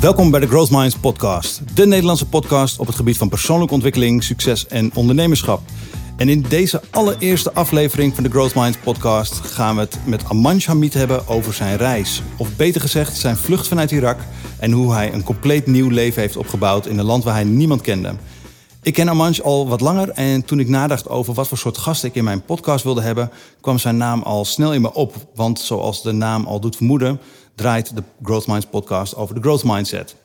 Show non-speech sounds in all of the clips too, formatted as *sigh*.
Welkom bij de Growth Minds podcast, de Nederlandse podcast op het gebied van persoonlijke ontwikkeling, succes en ondernemerschap. En in deze allereerste aflevering van de Growth Minds podcast gaan we het met Amanj Hamid hebben over zijn reis. Of beter gezegd, zijn vlucht vanuit Irak en hoe hij een compleet nieuw leven heeft opgebouwd in een land waar hij niemand kende. Ik ken Amanj al wat langer en toen ik nadacht over wat voor soort gast ik in mijn podcast wilde hebben, kwam zijn naam al snel in me op. Want zoals de naam al doet vermoeden, draait de Growth Minds podcast over de growth mindset.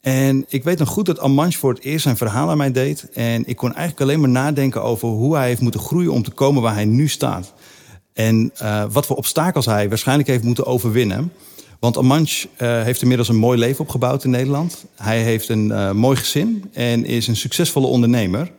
En ik weet nog goed dat Amanj voor het eerst zijn verhaal aan mij deed. En ik kon eigenlijk alleen maar nadenken over hoe hij heeft moeten groeien om te komen waar hij nu staat. En uh, wat voor obstakels hij waarschijnlijk heeft moeten overwinnen. Want Amanj uh, heeft inmiddels een mooi leven opgebouwd in Nederland. Hij heeft een uh, mooi gezin en is een succesvolle ondernemer.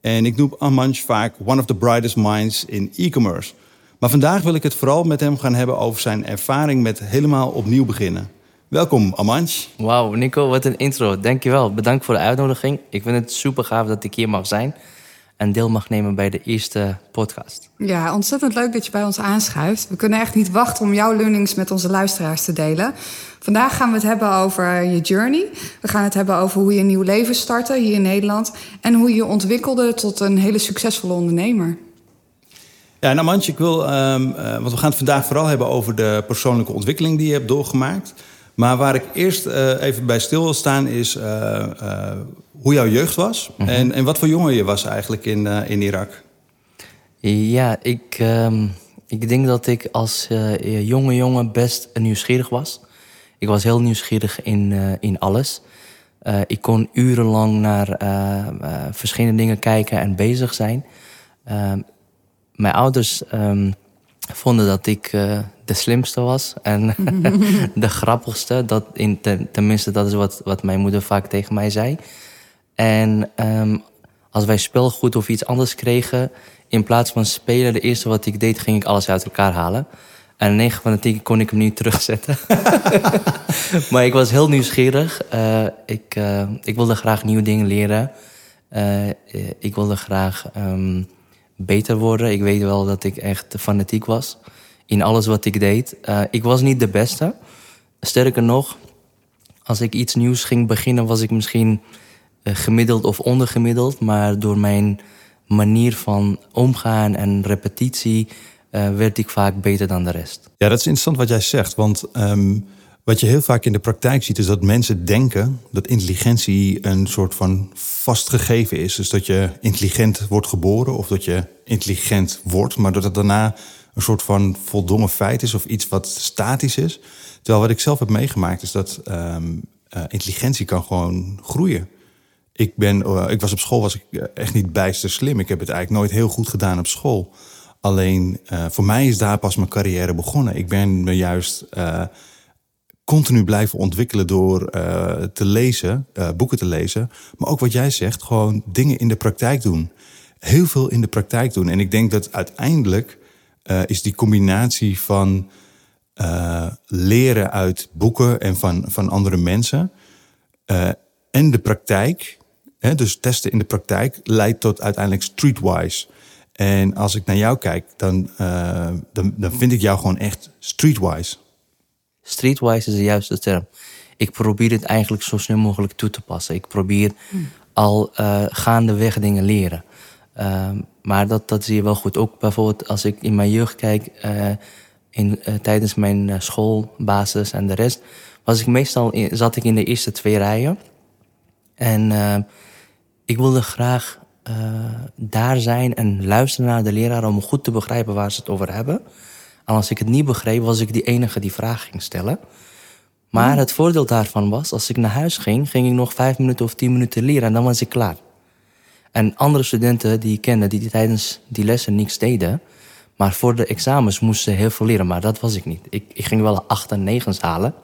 En ik noem Amanj vaak one of the brightest minds in e-commerce. Maar vandaag wil ik het vooral met hem gaan hebben over zijn ervaring met helemaal opnieuw beginnen. Welkom, Amanj. Wauw, Nico, wat een intro. Dankjewel. Bedankt voor de uitnodiging. Ik vind het super gaaf dat ik hier mag zijn en deel mag nemen bij de eerste podcast. Ja, ontzettend leuk dat je bij ons aanschuift. We kunnen echt niet wachten om jouw learnings met onze luisteraars te delen. Vandaag gaan we het hebben over je journey. We gaan het hebben over hoe je een nieuw leven startte hier in Nederland en hoe je je ontwikkelde tot een hele succesvolle ondernemer. Ja, nou Mantje, ik wil, um, uh, want we gaan het vandaag vooral hebben over de persoonlijke ontwikkeling die je hebt doorgemaakt. Maar waar ik eerst uh, even bij stil wil staan is uh, hoe jouw jeugd was. Mm -hmm. en, en wat voor jongen je was eigenlijk in, in Irak. Ja, ik, um, ik denk dat ik als jonge jongen best nieuwsgierig was. Ik was heel nieuwsgierig in, in alles. ik kon urenlang naar verschillende dingen kijken en bezig zijn. Ehm, mijn ouders um, vonden dat ik uh, de slimste was en *laughs* de grappigste. Dat in, ten, tenminste, dat is wat, wat mijn moeder vaak tegen mij zei. En um, als wij speelgoed of iets anders kregen, in plaats van spelen, de eerste wat ik deed, ging ik alles uit elkaar halen. En 9 van de 10 kon ik hem niet *laughs* terugzetten. *laughs* maar ik was heel nieuwsgierig. Uh, ik, uh, ik wilde graag nieuwe dingen leren. Ik wilde graag um, beter worden. Ik weet wel dat ik echt fanatiek was in alles wat ik deed. Uh, ik was niet de beste. Sterker nog, als ik iets nieuws ging beginnen, was ik misschien uh, gemiddeld of ondergemiddeld. Maar door mijn manier van omgaan en repetitie uh, werd ik vaak beter dan de rest. Ja, dat is interessant wat jij zegt. Want um, wat je heel vaak in de praktijk ziet, is dat mensen denken dat intelligentie een soort van vastgegeven is. Dus dat je intelligent wordt geboren of dat je intelligent wordt, maar dat het daarna een soort van voldongen feit is of iets wat statisch is. Terwijl wat ik zelf heb meegemaakt is dat um, uh, intelligentie kan gewoon groeien. Ik, ben, uh, ik was op school was ik echt niet bijster slim. Ik heb het eigenlijk nooit heel goed gedaan op school. Alleen voor mij is daar pas mijn carrière begonnen. Ik ben me juist continu blijven ontwikkelen door uh, te lezen, uh, boeken te lezen. Maar ook wat jij zegt, gewoon dingen in de praktijk doen. Heel veel in de praktijk doen. En ik denk dat uiteindelijk uh, is die combinatie van leren uit boeken en van, van andere mensen. en de praktijk, hè, dus testen in de praktijk, leidt tot uiteindelijk streetwise. En als ik naar jou kijk, dan, dan, dan vind ik jou gewoon echt streetwise. Streetwise is de juiste term. Ik probeer het eigenlijk zo snel mogelijk toe te passen. Ik probeer hmm. al uh, gaandeweg dingen leren. Uh, maar dat, dat zie je wel goed. Ook bijvoorbeeld als ik in mijn jeugd kijk, uh, in, tijdens mijn schoolbasis en de rest, was ik meestal in, zat ik in de eerste twee rijen. En ik wilde graag daar zijn en luisteren naar de leraar om goed te begrijpen waar ze het over hebben. En als ik het niet begreep, was ik die enige die vragen ging stellen. Maar mm. het voordeel daarvan was, als ik naar huis ging, ging ik nog vijf minuten of tien minuten leren en dan was ik klaar. En andere studenten die ik kende, die tijdens die lessen niks deden, maar voor de examens moesten ze heel veel leren, maar dat was ik niet. Ik, ik ging wel acht en negen halen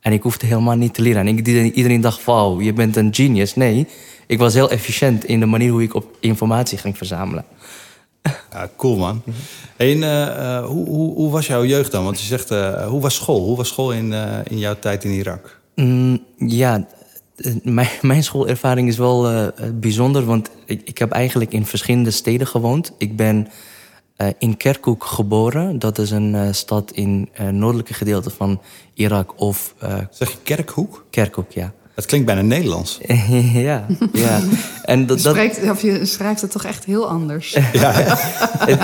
en ik hoefde helemaal niet te leren. En ik, iedereen dacht, wow, je bent een genius. Nee, ik was heel efficiënt in de manier hoe ik op informatie ging verzamelen. Ja, cool man. En uh, hoe, hoe, hoe, was jouw jeugd dan? Want je zegt, uh, hoe was school? Hoe was school in, uh, in jouw tijd in Irak? Mm, ja, mijn, *laughs* mijn schoolervaring is wel bijzonder. Want ik, ik heb eigenlijk in verschillende steden gewoond. Ik ben in Kirkuk geboren. Dat is een stad in het noordelijke gedeelte van Irak. Of, zeg je Kerkhoek? Kerkuk, ja. Het klinkt bijna Nederlands. *laughs* ja, ja. En dat, je, spreekt, of je schrijft het toch echt heel anders. *laughs* ja,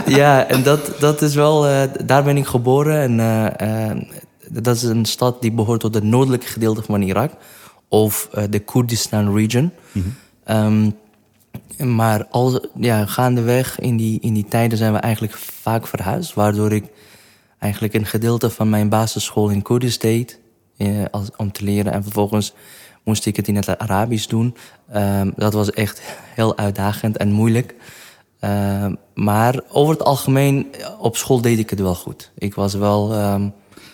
ja. en dat, dat is wel... daar ben ik geboren. En dat is een stad die behoort tot het noordelijke gedeelte van Irak. Of de Koerdistan region. Mm -hmm. um, maar al, ja, gaandeweg in die, in die tijden zijn we eigenlijk vaak verhuisd. Waardoor ik eigenlijk een gedeelte van mijn basisschool in Koerdisch deed. Eh, als, om te leren. En vervolgens moest ik het in het Arabisch doen. Um, dat was echt heel uitdagend en moeilijk. Uh, maar over het algemeen, op school deed ik het wel goed. Ik was wel um,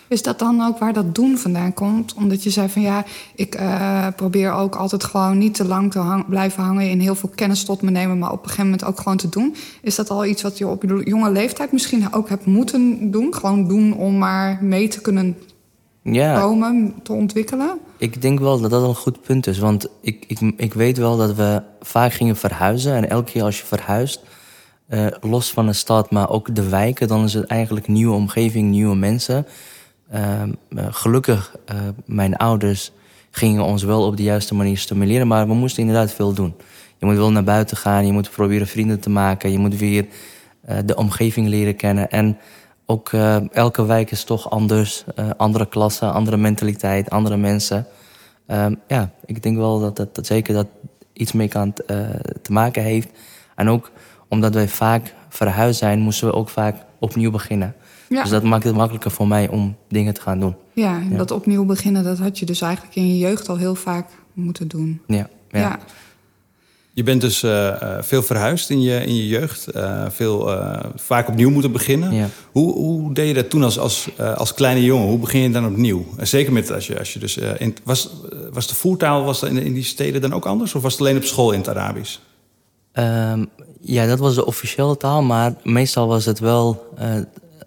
is dat dan ook waar dat doen vandaan komt? Omdat je zei van ja, ik uh, probeer ook altijd gewoon niet te lang te hang, blijven hangen in heel veel kennis tot me nemen, maar op een gegeven moment ook gewoon te doen. Is dat al iets wat je op je jonge leeftijd misschien ook hebt moeten doen? Gewoon doen om maar mee te kunnen ja. komen, te ontwikkelen? Ik denk wel dat dat een goed punt is. Want ik, ik, ik weet wel dat we vaak gingen verhuizen. En elke keer als je verhuist, uh, los van de stad, maar ook de wijken, dan is het eigenlijk nieuwe omgeving, nieuwe mensen. Ehm, eh, gelukkig, uh, mijn ouders gingen ons wel op de juiste manier stimuleren, maar we moesten inderdaad veel doen. Je moet wel naar buiten gaan, je moet proberen vrienden te maken, je moet weer de omgeving leren kennen. En ook elke wijk is toch anders, andere klassen, andere mentaliteit, andere mensen. Ehm, ja, ik denk wel dat, dat, dat zeker dat iets mee kan te maken heeft. En ook omdat wij vaak verhuisd zijn, moesten we ook vaak opnieuw beginnen. Ja. Dus dat maakt het makkelijker voor mij om dingen te gaan doen. Ja, dat opnieuw beginnen, dat had je dus eigenlijk in je jeugd al heel vaak moeten doen. Ja. ja. Je bent dus uh, veel verhuisd in je, in je jeugd. Uh, veel, vaak opnieuw moeten beginnen. Ja. Hoe, hoe deed je dat toen als, als, als kleine jongen? Hoe begin je dan opnieuw? zeker met als je, als je dus. in, was, was de voertaal was in, in die steden dan ook anders? Of was het alleen op school in het Arabisch? Um, ja, dat was de officiële taal. Maar meestal was het wel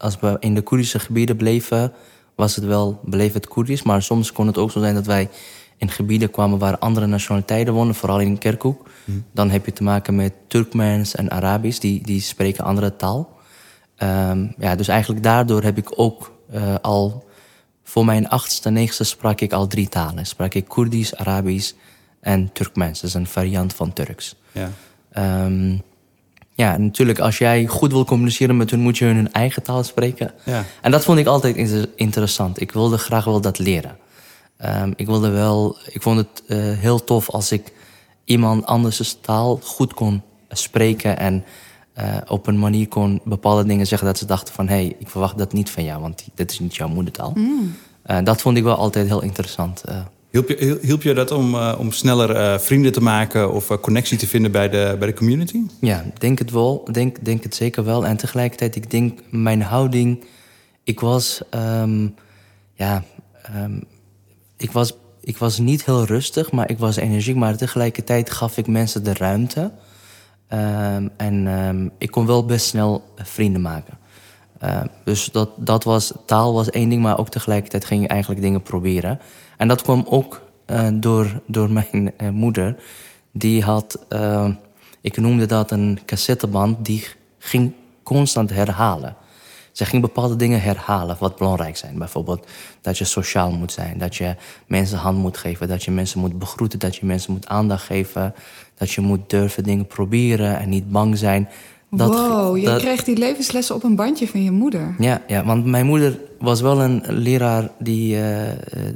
als we in de Koerdische gebieden bleven, was het wel, bleef het Koerdisch. Maar soms kon het ook zo zijn dat wij in gebieden kwamen waar andere nationaliteiten wonen, vooral in Kirkuk. Hmm. Dan heb je te maken met Turkmens en Arabisch, die, die spreken andere taal. Um, ja, dus eigenlijk daardoor heb ik ook uh, al voor mijn achtste, negende sprak ik al drie talen. Sprak ik Koerdisch, Arabisch en Turkmens. Dat is een variant van Turks. Ja. Um, ja, natuurlijk, als jij goed wil communiceren met hun, moet je hun eigen taal spreken. Ja. En dat vond ik altijd interessant. Ik wilde graag wel dat leren. Um, ik wilde wel, ik vond het uh, heel tof als ik iemand anders taal goed kon spreken en uh, op een manier kon bepaalde dingen zeggen dat ze dachten van hé, hey, ik verwacht dat niet van jou, want dit is niet jouw moedertaal. Mm. Uh, dat vond ik wel altijd heel interessant. Hielp je, hielp je dat om, uh, om sneller uh, vrienden te maken of uh, connectie te vinden bij de, bij de community? Ja, denk het wel. Denk, denk het zeker wel. En tegelijkertijd, ik denk mijn houding. Ik was, um, ja, um, ik was, ik was niet heel rustig, maar ik was energiek. Maar tegelijkertijd gaf ik mensen de ruimte. Um, en ik kon wel best snel vrienden maken. dus dat, dat was, taal was één ding, maar ook tegelijkertijd ging je eigenlijk dingen proberen. En dat kwam ook uh, door, door *laughs* mijn uh, moeder. Die had, ik noemde dat een cassetteband, die ging constant herhalen. Ze ging bepaalde dingen herhalen wat belangrijk zijn. Bijvoorbeeld dat je sociaal moet zijn, dat je mensen hand moet geven, dat je mensen moet begroeten, dat je mensen moet aandacht geven, dat je moet durven dingen proberen en niet bang zijn. Dat, wow, je kreeg die levenslessen op een bandje van je moeder. Ja, ja want mijn moeder was wel een leraar die, uh,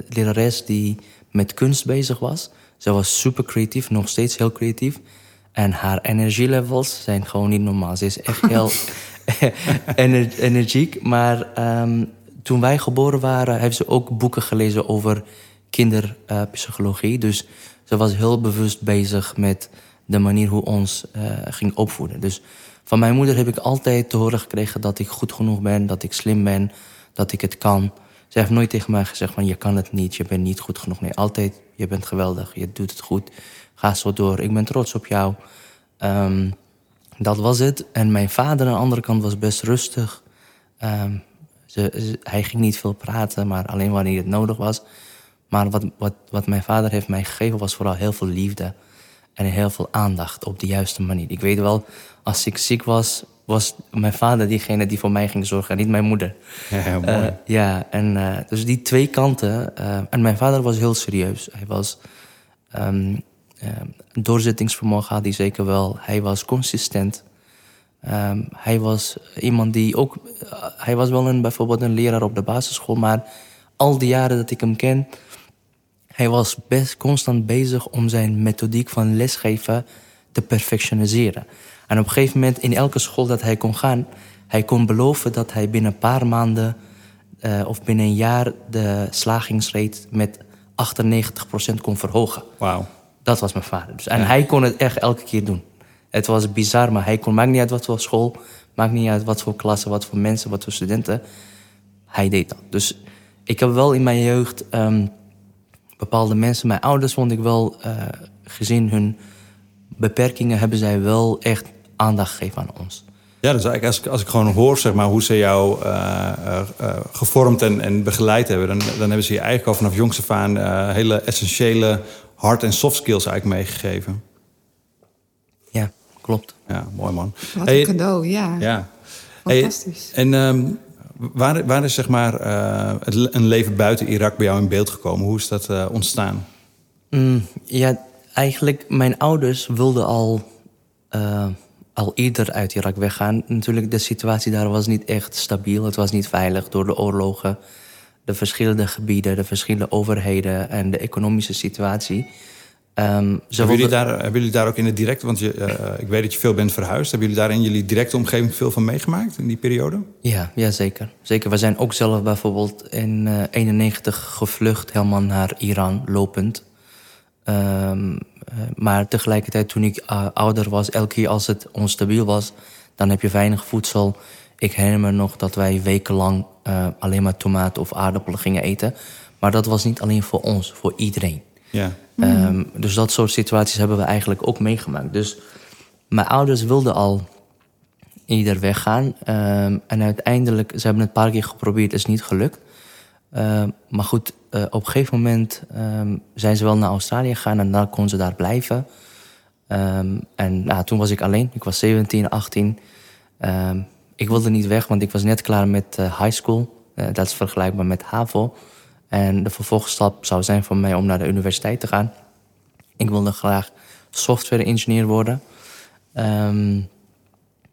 lerares die met kunst bezig was. Ze was super creatief, nog steeds heel creatief. En haar energielevels zijn gewoon niet normaal. Ze is echt *laughs* heel *laughs* energiek. Maar um, toen wij geboren waren, heeft ze ook boeken gelezen over kinderpsychologie. Dus ze was heel bewust bezig met de manier hoe ons uh, ging opvoeden. Dus van mijn moeder heb ik altijd te horen gekregen dat ik goed genoeg ben, dat ik slim ben, dat ik het kan. Ze heeft nooit tegen mij gezegd van je kan het niet, je bent niet goed genoeg. Nee, altijd je bent geweldig, je doet het goed, ga zo door, ik ben trots op jou. Um, dat was het. En mijn vader aan de andere kant was best rustig. Um, ze, hij ging niet veel praten, maar alleen wanneer het nodig was. Maar wat, wat, wat mijn vader heeft mij gegeven was vooral heel veel liefde en heel veel aandacht op de juiste manier. Ik weet wel, als ik ziek was, was mijn vader diegene die voor mij ging zorgen en niet mijn moeder. Ja, mooi. Eh, ja, en uh, dus die twee kanten. Uh, en mijn vader was heel serieus. Hij was. Um, doorzettingsvermogen had hij zeker wel. Hij was consistent. Um, hij was iemand die ook. hij was wel een, bijvoorbeeld een leraar op de basisschool, maar al die jaren dat ik hem ken. Hij was best constant bezig om zijn methodiek van lesgeven te perfectioniseren. En op een gegeven moment, in elke school dat hij kon gaan, hij kon beloven dat hij binnen een paar maanden uh, of binnen een jaar de slagingsrate met 98% kon verhogen. Wauw. Dat was mijn vader. Dus, en ja. hij kon het echt elke keer doen. Het was bizar, maar hij kon, maakt niet uit wat voor school, maakt niet uit wat voor klassen, wat voor mensen, wat voor studenten. Hij deed dat. Dus ik heb wel in mijn jeugd um, bepaalde mensen, mijn ouders vond ik wel, uh, gezien hun beperkingen, hebben zij wel echt aandacht gegeven aan ons. Ja, dus eigenlijk als ik, als ik gewoon hoor zeg maar, hoe ze jou uh, uh, uh, gevormd en, en begeleid hebben, dan, dan hebben ze je eigenlijk al vanaf jongs af aan hele essentiële hard- en soft skills eigenlijk meegegeven. Ja, klopt. Ja, mooi man. Wat een cadeau, ja. Ja. Fantastisch. Hey, en um, waar, waar is zeg maar, een leven buiten Irak bij jou in beeld gekomen? Hoe is dat ontstaan? Mm, ja, eigenlijk, mijn ouders wilden al uh, al eerder uit Irak weggaan. Natuurlijk, de situatie daar was niet echt stabiel. Het was niet veilig door de oorlogen, de verschillende gebieden, de verschillende overheden en de economische situatie. Um, hebben, jullie daar, hebben jullie daar ook in het direct, want je, uh, ik weet dat je veel bent verhuisd, hebben jullie daar in jullie directe omgeving veel van meegemaakt in die periode? Ja, ja zeker. zeker. We zijn ook zelf bijvoorbeeld in 1991 uh, gevlucht, helemaal naar Iran, lopend. Um, maar tegelijkertijd, toen ik uh, ouder was, elke keer als het onstabiel was, dan heb je weinig voedsel. Ik herinner me nog dat wij wekenlang uh, alleen maar tomaten of aardappelen gingen eten. Maar dat was niet alleen voor ons, voor iedereen. Ja. Um, dus dat soort situaties hebben we eigenlijk ook meegemaakt. Dus mijn ouders wilden al ieder weggaan. Um, en uiteindelijk, ze hebben het een paar keer geprobeerd, is niet gelukt. Uh, maar goed, uh, op een gegeven moment um, zijn ze wel naar Australië gegaan en dan kon ze daar blijven. Um, en nou, toen was ik alleen. Ik was 17, 18. Um, ik wilde niet weg, want ik was net klaar met uh, high school. Uh, dat is vergelijkbaar met HAVO. En de vervolgstap zou zijn voor mij om naar de universiteit te gaan. Ik wilde graag software engineer worden.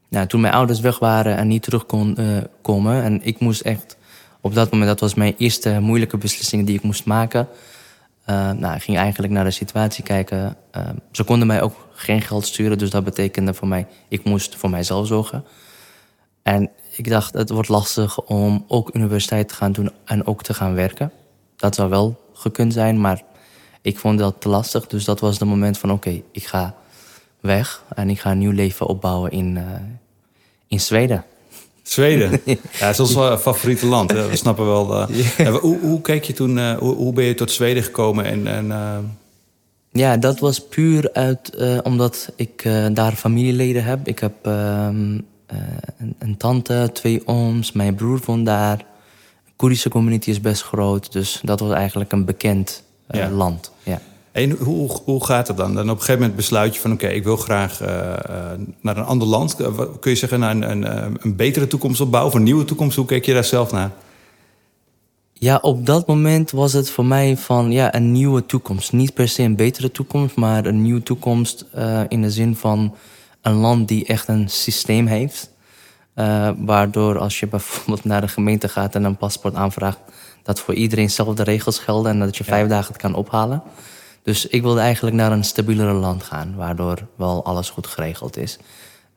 nou, toen mijn ouders weg waren en niet terug kon komen... en ik moest echt op dat moment, dat was mijn eerste moeilijke beslissing die ik moest maken. Uh, nou, ik ging eigenlijk naar de situatie kijken. Uh, ze konden mij ook geen geld sturen, dus dat betekende voor mij, ik moest voor mijzelf zorgen. En ik dacht, het wordt lastig om ook universiteit te gaan doen en ook te gaan werken. Dat zou wel gekund zijn, maar ik vond dat te lastig. Dus dat was het moment van, oké, okay, ik ga weg en ik ga een nieuw leven opbouwen in, uh, in Zweden. Zweden. *laughs* Ja, het is ons favoriete land. Hè. We snappen wel. Uh, ja. hoe, hoe keek je toen, uh, hoe, hoe, ben je tot Zweden gekomen? En, en. Ja, dat was puur uit omdat ik daar familieleden heb. Ik heb ehm, een, een, tante, twee ooms, mijn broer woont daar. De Koerdische community is best groot, dus dat was eigenlijk een bekend ja. land. Ja. En hoe, hoe gaat het dan? Dan op een gegeven moment besluit je van... oké, okay, ik wil graag uh, naar een ander land. Kun je zeggen naar een, een, een betere toekomst opbouwen... of een nieuwe toekomst? Hoe keek je daar zelf naar? Ja, op dat moment was het voor mij van ja, een nieuwe toekomst. Niet per se een betere toekomst, maar een nieuwe toekomst... Uh, in de zin van een land die echt een systeem heeft... Uh, waardoor als je bijvoorbeeld naar de gemeente gaat en een paspoort aanvraagt... dat voor iedereen dezelfde regels gelden en dat je vijf ja. dagen het kan ophalen... Dus ik wilde eigenlijk naar een stabielere land gaan, waardoor wel alles goed geregeld is.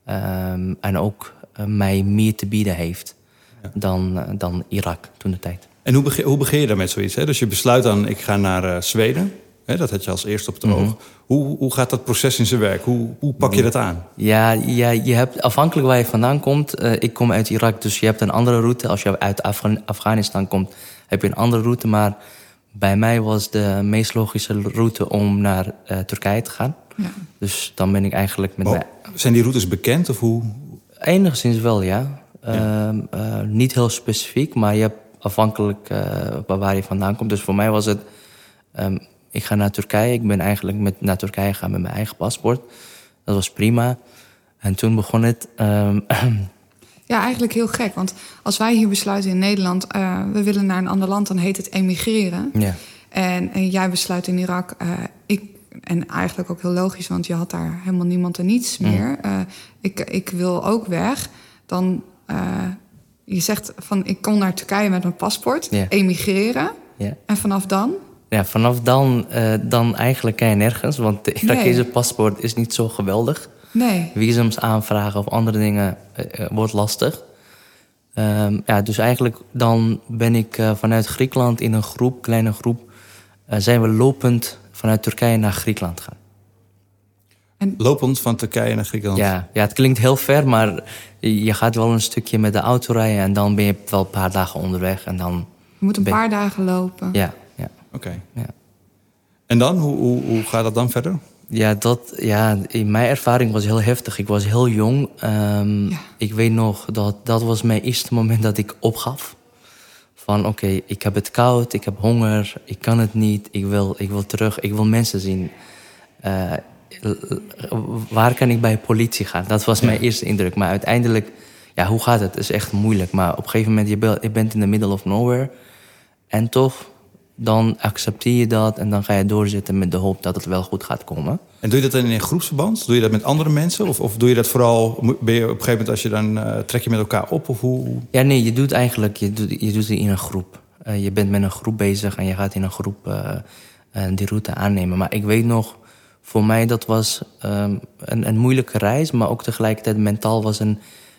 Um, en ook uh, mij meer te bieden heeft ja. dan, uh, dan Irak toen de tijd. En hoe begin, hoe begin je daar met zoiets? Hè? Dus je besluit dan, ik ga naar Zweden. Hè, dat had je als eerste op het oog. Mm -hmm. hoe, hoe gaat dat proces in zijn werk? Hoe, hoe pak je dat aan? Ja, ja, je hebt afhankelijk waar je vandaan komt. ik kom uit Irak, dus je hebt een andere route. Als je uit Af Afghanistan komt, heb je een andere route. Maar bij mij was de meest logische route om naar uh, Turkije te gaan. Ja. Dus dan ben ik eigenlijk met oh, Zijn die routes bekend of hoe? Enigszins wel, ja. ja. Uh, uh, niet heel specifiek, maar je hebt afhankelijk waar je vandaan komt. Dus voor mij was het, um, ik ga naar Turkije. Ik ben eigenlijk met, naar Turkije gegaan met mijn eigen paspoort. Dat was prima. En toen begon het. ehm, *clears throat* Ja, eigenlijk heel gek. Want als wij hier besluiten in Nederland, eh, we willen naar een ander land, dan heet het emigreren. ja, En, en jij besluit in Irak, eh, ik, en eigenlijk ook heel logisch, want je had daar helemaal niemand en niets Mm. meer. Eh, ik, ik wil ook weg. Dan, je zegt van, ik kom naar Turkije met mijn paspoort, emigreren. ja. En vanaf dan? Ja, vanaf dan, eh, dan eigenlijk kan je nergens, want de Irakese Nee. paspoort is niet zo geweldig. Nee. Visums aanvragen of andere dingen eh, eh, wordt lastig. Ehm, ja, dus eigenlijk dan ben ik eh, vanuit Griekenland in een groep, kleine groep, eh, zijn we lopend vanuit Turkije naar Griekenland gaan. Lopend van Turkije naar Griekenland. Ja, ja, het klinkt heel ver, maar je gaat wel een stukje met de auto rijden en dan ben je wel een paar dagen onderweg en dan, Je moet een Ben- paar dagen lopen. ja, Oké. Ja. En dan? Hoe, hoe, hoe gaat dat dan verder? Ja, dat, ja, in mijn ervaring was heel heftig. Ik was heel jong. Ehm, Ja. Ik weet nog dat dat was mijn eerste moment dat ik opgaf. Van oké, ik heb het koud, ik heb honger, ik kan het niet, ik wil, ik wil terug, ik wil mensen zien. Eh, waar kan ik bij politie gaan? Dat was mijn eerste indruk. Maar uiteindelijk, ja, hoe gaat het? Het is echt moeilijk. Maar op een gegeven moment, je, bent- je bent in the middle of nowhere. En toch, dan accepteer je dat en dan ga je doorzetten met de hoop dat het wel goed gaat komen. En doe je dat dan in een groepsverband? Doe je dat met andere mensen? Of, of doe je dat vooral... Ben je op een gegeven moment als je dan... eh, trek je met elkaar op? Of hoe... Ja, nee, je doet eigenlijk, je doet, je doet het in een groep. Eh, je bent met een groep bezig en je gaat in een groep eh, die route aannemen. Maar ik weet nog, voor mij dat was ehm, een, een moeilijke reis, maar ook tegelijkertijd mentaal was een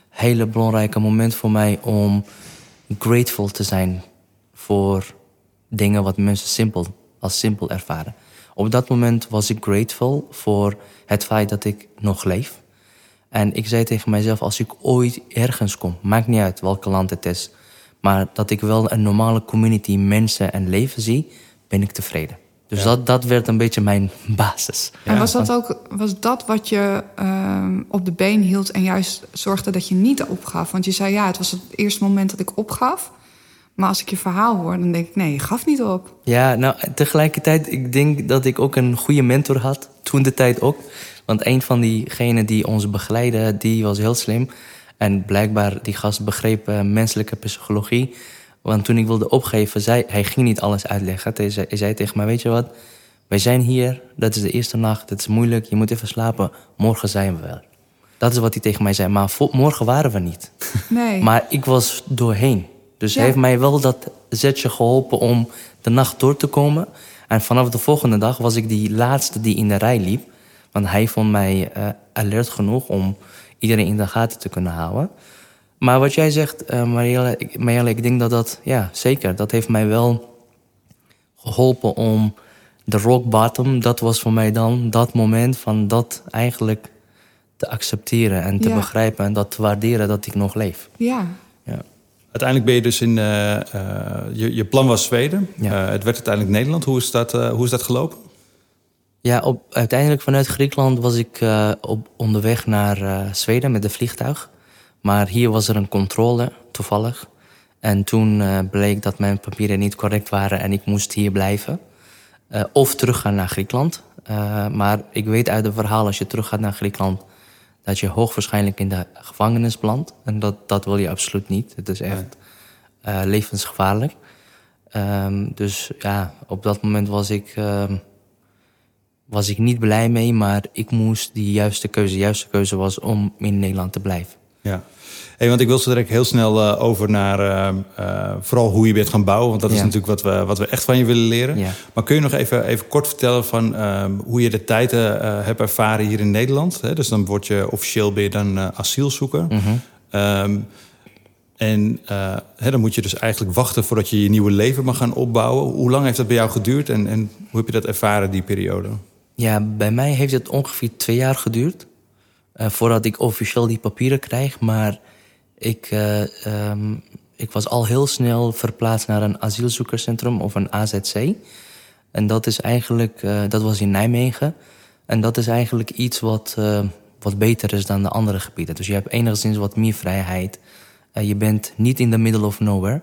hele belangrijke moment voor mij om grateful te zijn voor dingen wat mensen simpel, als simpel ervaren. Op dat moment was ik grateful voor het feit dat ik nog leef. En ik zei tegen mijzelf, als ik ooit ergens kom, maakt niet uit welk land het is, maar dat ik wel een normale community, mensen en leven zie, ben ik tevreden. Dus dat, dat werd een beetje mijn *laughs* basis. En was dat ook was dat wat je ehm, op de been hield en juist zorgde dat je niet opgaf? Want je zei ja, het was het eerste moment dat ik opgaf. Maar als ik je verhaal hoor, dan denk ik nee, je gaf niet op. Ja, nou, tegelijkertijd, ik denk dat ik ook een goede mentor had. Toen de tijd ook. Want een van diegenen die ons begeleidde, die was heel slim. En blijkbaar, die gast begreep eh, menselijke psychologie. Want toen ik wilde opgeven, zei hij ging niet alles uitleggen. Hij zei, tegen mij, weet je wat? Wij zijn hier, dat is de eerste nacht, het is moeilijk, je moet even slapen. Morgen zijn we wel. Dat is wat hij tegen mij zei. Maar morgen waren we niet. Nee. Maar ik was doorheen. Dus Ja. hij heeft mij wel dat zetje geholpen om de nacht door te komen. En vanaf de volgende dag was ik die laatste die in de rij liep. Want hij vond mij eh, alert genoeg om iedereen in de gaten te kunnen houden. Maar wat jij zegt, eh Marielle, ik, Marielle, ik denk dat dat, ja, zeker. Dat heeft mij wel geholpen om de rock bottom, dat was voor mij dan dat moment van dat eigenlijk te accepteren en te Ja. begrijpen en dat te waarderen dat ik nog leef. Ja. Ja. Uiteindelijk ben je dus in... eh, eh, je, je plan was Zweden. Ja. Eh, het werd uiteindelijk Nederland. Hoe is dat, hoe is dat gelopen? Ja, op, uiteindelijk vanuit Griekenland was ik op, onderweg naar Zweden met de vliegtuig. Maar hier was er een controle, toevallig. En toen bleek dat mijn papieren niet correct waren en ik moest hier blijven. Eh, of teruggaan naar Griekenland. Maar ik weet uit het verhaal, als je teruggaat naar Griekenland... dat je hoogwaarschijnlijk in de gevangenis belandt. En dat, dat wil je absoluut niet. Het is echt eh, levensgevaarlijk. Ehm, dus ja, op dat moment was ik... ehm, was ik niet blij mee, maar ik moest die juiste keuze. De juiste keuze was om in Nederland te blijven. Ja. Hey, want ik wil zo direct heel snel eh, over naar eh, eh, vooral hoe je bent gaan bouwen. Want dat is Ja. natuurlijk wat we, wat we echt van je willen leren. Ja. Maar kun je nog even, even kort vertellen van ehm, hoe je de tijden hebt ervaren hier in Nederland? Hè? Dus dan word je officieel ben je dan asielzoeker. Ehm, en hè, dan moet je dus eigenlijk wachten voordat je je nieuwe leven mag gaan opbouwen. Hoe lang heeft dat bij jou geduurd en, en hoe heb je dat ervaren, die periode? Ja, bij mij heeft het ongeveer twee jaar geduurd. voordat ik officieel die papieren krijg. Maar ik, eh, ehm, ik was al heel snel verplaatst naar een asielzoekerscentrum of een AZC. En dat is eigenlijk, eh, dat was in Nijmegen. En dat is eigenlijk iets wat, eh, wat beter is dan de andere gebieden. Dus je hebt enigszins wat meer vrijheid. Je bent niet in the middle of nowhere.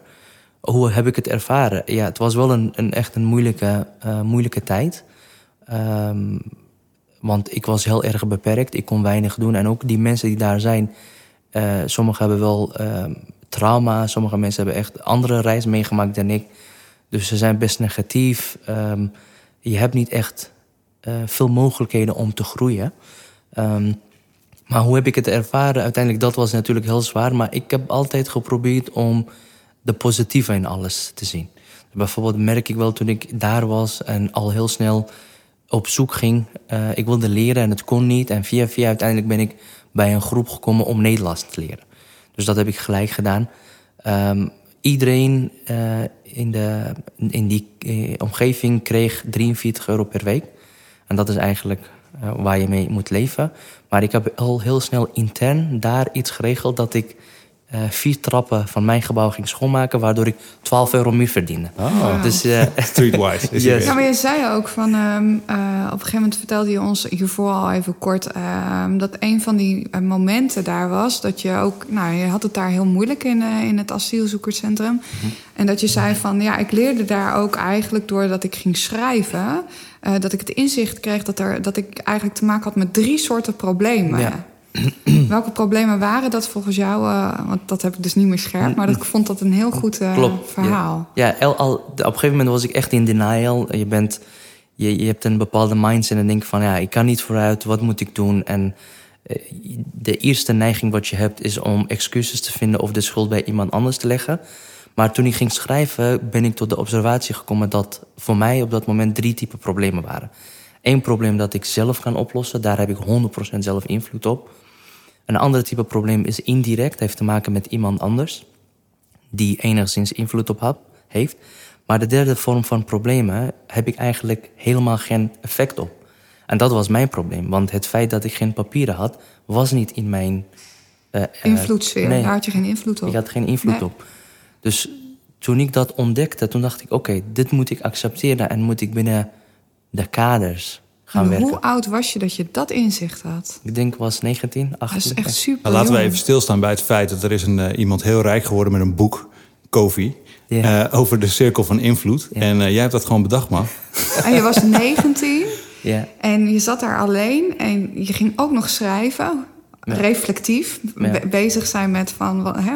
Hoe heb ik het ervaren? Ja, het was wel een, een echt een moeilijke, moeilijke tijd. Ehm, want ik was heel erg beperkt. Ik kon weinig doen. En ook die mensen die daar zijn, uh, sommigen hebben wel uh, trauma. Sommige mensen hebben echt andere reis meegemaakt dan ik. Dus ze zijn best negatief. Um, je hebt niet echt uh, veel mogelijkheden om te groeien. Um, maar hoe heb ik het ervaren? Uiteindelijk, dat was natuurlijk heel zwaar. Maar ik heb altijd geprobeerd om de positieve in alles te zien. Bijvoorbeeld merk ik wel toen ik daar was en al heel snel op zoek ging. Uh, ik wilde leren en het kon niet. En via via uiteindelijk ben ik bij een groep gekomen om Nederlands te leren. Dus dat heb ik gelijk gedaan. Um, iedereen uh, in, de, in die uh, omgeving kreeg 43 euro per week. En dat is eigenlijk uh, waar je mee moet leven. Maar ik heb al heel snel intern daar iets geregeld dat ik uh, vier trappen van mijn gebouw ging schoonmaken, waardoor ik 12 euro meer verdiende. Oh. Dus, uh, *laughs* Streetwise. Yes. Ja, maar je zei ook van, um, uh, op een gegeven moment vertelde je ons hiervoor al even kort, um, dat een van die momenten daar was dat je ook, nou, je had het daar heel moeilijk in, in het asielzoekerscentrum. Mm -hmm. En dat je zei van, ja, ik leerde daar ook eigenlijk doordat ik ging schrijven, dat ik het inzicht kreeg dat, er, dat ik eigenlijk te maken had met drie soorten problemen. Ja. Welke problemen waren dat volgens jou? Uh, want dat heb ik dus niet meer scherp. Maar ik vond dat een heel goed uh, Klopt, verhaal. Ja, ja al, op een gegeven moment was ik echt in denial. Je, bent, je, je hebt een bepaalde mindset en denk van... ja, ik kan niet vooruit, wat moet ik doen? En uh, de eerste neiging wat je hebt is om excuses te vinden... of de schuld bij iemand anders te leggen. Maar toen ik ging schrijven ben ik tot de observatie gekomen... dat voor mij op dat moment drie typen problemen waren. Eén probleem dat ik zelf kan oplossen. Daar heb ik 100% zelf invloed op. Een ander type probleem is indirect, heeft te maken met iemand anders, die enigszins invloed op had, heeft. Maar de derde vorm van problemen heb ik eigenlijk helemaal geen effect op. En dat was mijn probleem, want het feit dat ik geen papieren had, was niet in mijn. Uh, Invloedssfeer, nee, daar had je geen invloed op. Ik had geen invloed nee. op. Dus toen ik dat ontdekte, toen dacht ik: oké, okay, dit moet ik accepteren en moet ik binnen de kaders gaan werken. Hoe oud was je dat je dat inzicht had? Ik denk was 19, 18. Dat is echt super. Nou, laten we even stilstaan bij het feit dat er is een, uh, iemand heel rijk geworden met een boek, Kofi, yeah. uh, over de cirkel van invloed. Yeah. En uh, jij hebt dat gewoon bedacht, man. En je was 19 yeah. *laughs* en je zat daar alleen en je ging ook nog schrijven. Reflectief, be bezig zijn met van hè,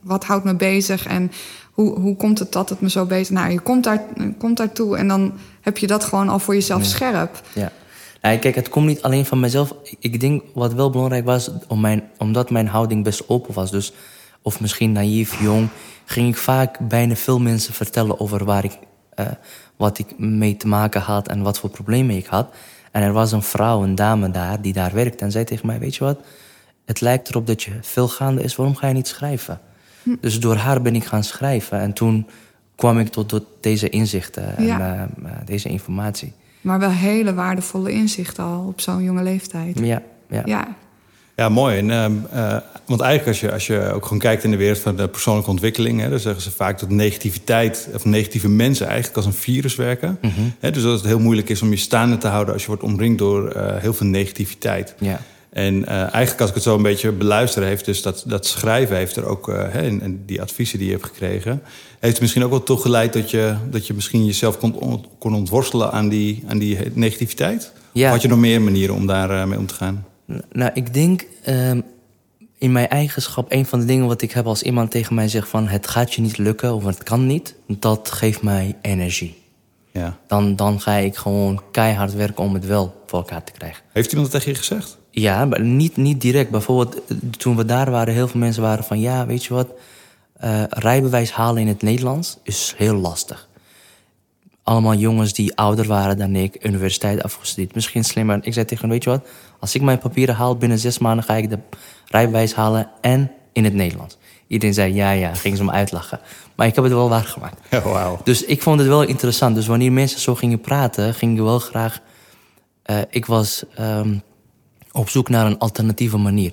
wat houdt me bezig en hoe, hoe komt het dat het me zo bezig... Nou, je komt, daar, komt daartoe en dan heb je dat gewoon al voor jezelf ja. scherp. Ja. Nou, kijk, het komt niet alleen van mezelf. Ik denk wat wel belangrijk was, om mijn, omdat mijn houding best open was... Dus, of misschien naïef, jong... ging ik vaak bijna veel mensen vertellen over waar ik, uh, wat ik mee te maken had... en wat voor problemen ik had. En er was een vrouw, een dame daar, die daar werkte... en zei tegen mij, weet je wat... het lijkt erop dat je veel gaande is, waarom ga je niet schrijven? Dus door haar ben ik gaan schrijven. En toen kwam ik tot, tot deze inzichten en ja. uh, deze informatie. Maar wel hele waardevolle inzichten al op zo'n jonge leeftijd. Ja, ja. ja. Ja, mooi. En, uh, want eigenlijk als je, als je ook gewoon kijkt in de wereld van de persoonlijke ontwikkeling... Hè, dan zeggen ze vaak dat negativiteit of negatieve mensen eigenlijk als een virus werken. Mm -hmm. hè, dus dat het heel moeilijk is om je staande te houden... als je wordt omringd door uh, heel veel negativiteit. Ja. En uh, eigenlijk als ik het zo een beetje beluister... heeft dus dat, dat schrijven heeft er ook... hè, en, en die adviezen die je hebt gekregen... heeft er misschien ook wel toe geleid dat je, dat je misschien jezelf kon, kon ontworstelen aan die, aan die negativiteit? Ja. Of had je nog meer manieren om daar uh, mee om te gaan? Nou, ik denk uh, in mijn eigenschap, een van de dingen wat ik heb als iemand tegen mij zegt van het gaat je niet lukken of het kan niet, dat geeft mij energie. Ja. Dan, dan ga ik gewoon keihard werken om het wel voor elkaar te krijgen. Heeft iemand dat tegen je gezegd? Ja, maar niet, niet direct. Bijvoorbeeld toen we daar waren, heel veel mensen waren van ja, weet je wat, uh, rijbewijs halen in het Nederlands is heel lastig. Allemaal jongens die ouder waren dan ik, universiteit afgestudeerd, misschien slimmer. Ik zei tegen hen, weet je wat, als ik mijn papieren haal binnen zes maanden ga ik de rijbewijs halen en in het Nederlands. Iedereen zei ja, ja, gingen ze me uitlachen. Maar ik heb het wel waargemaakt. *laughs* Oh, wow. Dus ik vond het wel interessant. Dus wanneer mensen zo gingen praten, ging ik wel graag. Uh, ik was um, op zoek naar een alternatieve manier.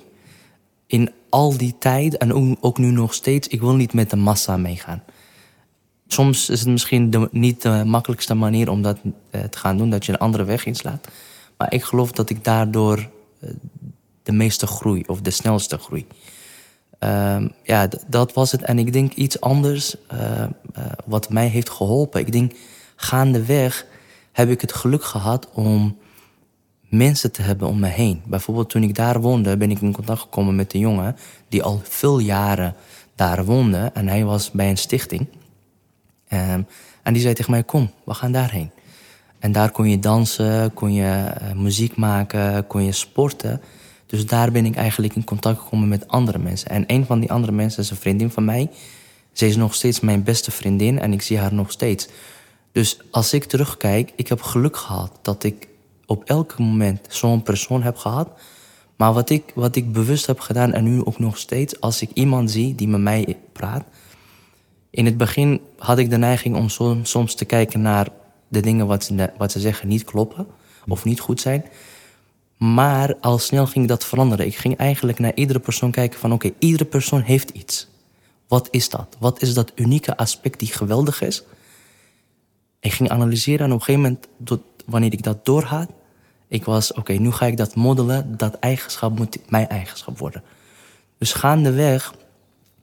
In al die tijd en ook nu nog steeds, ik wil niet met de massa meegaan. Soms is het misschien de, niet de makkelijkste manier om dat uh, te gaan doen, dat je een andere weg inslaat. Maar ik geloof dat ik daardoor uh, de meeste groei, of de snelste groei. Uh, ja, dat was het. En ik denk iets anders uh, wat mij heeft geholpen. Ik denk, gaandeweg heb ik het geluk gehad om mensen te hebben om me heen. Bijvoorbeeld toen ik daar woonde, ben ik in contact gekomen met een jongen die al veel jaren daar woonde. En hij was bij een stichting. Ehm, en die zei tegen mij, kom, we gaan daarheen. En daar kon je dansen, kon je eh, muziek maken, kon je sporten. Dus daar ben ik eigenlijk in contact gekomen met andere mensen. En een van die andere mensen is een vriendin van mij. Ze is nog steeds mijn beste vriendin en ik zie haar nog steeds. Dus als ik terugkijk, ik heb geluk gehad dat ik op elk moment zo'n persoon heb gehad. Maar wat ik, wat ik bewust heb gedaan en nu ook nog steeds, als ik iemand zie die met mij praat. In het begin had ik de neiging om soms te kijken naar de dingen wat ze, wat ze zeggen niet kloppen of niet goed zijn. Maar al snel ging dat veranderen. Ik ging eigenlijk naar iedere persoon kijken van oké, iedere persoon heeft iets. Wat is dat? Wat is dat unieke aspect die geweldig is? Ik ging analyseren en op een gegeven moment, wanneer ik dat doorhaat, ik was oké, nu ga ik dat modellen, dat eigenschap moet mijn eigenschap worden. Dus gaandeweg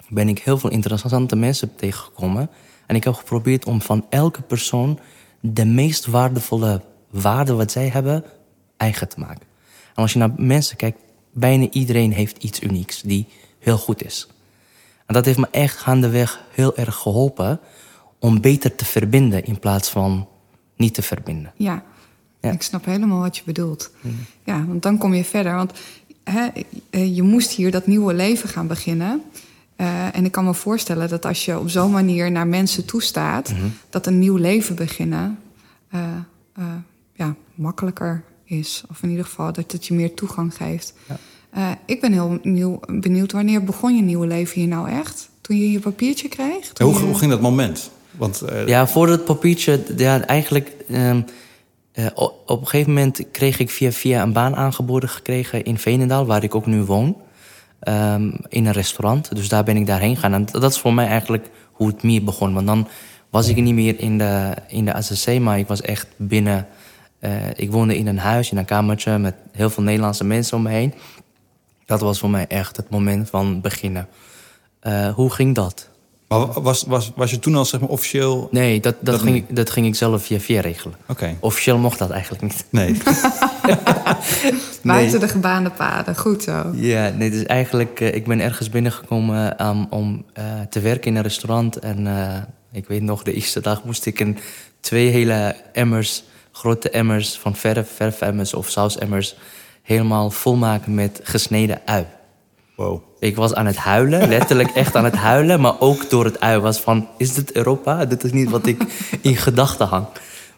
ben ik heel veel interessante mensen tegengekomen. En ik heb geprobeerd om van elke persoon de meest waardevolle waarde wat zij hebben eigen te maken. En als je naar mensen kijkt, bijna iedereen heeft iets unieks die heel goed is. En dat heeft me echt gaandeweg heel erg geholpen om beter te verbinden in plaats van niet te verbinden. Ja, ik snap helemaal wat je bedoelt. Ja, want dan kom je verder. Want hè, eh, je moest hier dat nieuwe leven gaan beginnen. Uh, en ik kan me voorstellen dat als je op zo'n manier naar mensen toestaat, mm dat een nieuw leven beginnen uh, ja, makkelijker is. Of in ieder geval dat het je meer toegang geeft. Ja. Uh, ik ben heel nieuw, benieuwd, wanneer begon je nieuwe leven hier nou echt? Toen je je papiertje kreeg? Hoe, hoe, ging dat moment? Want, uh... Ja, voor het papiertje, ja, eigenlijk... Um, uh, op een gegeven moment kreeg ik via via een baan aangeboden gekregen in Veenendaal, waar ik ook nu woon. Um, in een restaurant. Dus daar ben ik daarheen gegaan. En dat is voor mij eigenlijk hoe het meer begon. Want dan was ik niet meer in de, in de ACC, maar ik was echt binnen uh, ik woonde in een huis, in een kamertje met heel veel Nederlandse mensen om me heen. Dat was voor mij echt het moment van beginnen. Uh, hoe ging dat? Maar was, was, was je toen al zeg maar officieel... Nee, dat, dat, ging, ik, dat ging ik zelf via via regelen. Oké. Officieel mocht dat eigenlijk niet. Nee. *laughs* *laughs* Buiten de gebaande paden, goed zo. Ja, nee, dus eigenlijk... Uh, ik ben ergens binnengekomen um, om uh, te werken in een restaurant. En uh, ik weet nog, de eerste dag moest ik een, twee hele emmers grote emmers van verf, verfemmers of sausemmers... helemaal volmaken met gesneden ui. Wow. Ik was aan het huilen, letterlijk echt aan het huilen... maar ook door het ui was van, is dit Europa? Dit is niet wat ik in gedachten hang.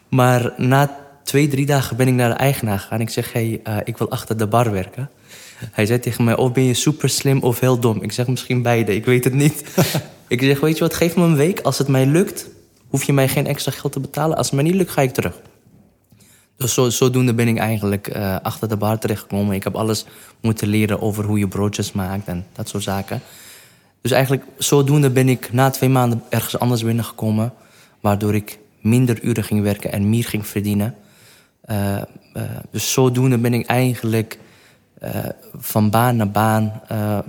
Maar na twee, drie dagen ben ik naar de eigenaar gegaan. Ik zeg, hey, uh, ik wil achter de bar werken. Hij zei tegen mij, of ben je super slim of heel dom? Ik zeg, misschien beide, ik weet het niet. *laughs* ik zeg, weet je wat, geef me een week. Als het mij lukt, hoef je mij geen extra geld te betalen. Als het mij niet lukt, ga ik terug. Dus zo, zodoende ben ik eigenlijk uh, achter de bar terechtgekomen. Ik heb alles moeten leren over hoe je broodjes maakt en dat soort zaken. Dus eigenlijk zodoende ben ik na twee maanden ergens anders binnengekomen. Waardoor ik minder uren ging werken en meer ging verdienen. Uh, uh, dus zodoende ben ik eigenlijk van baan naar baan,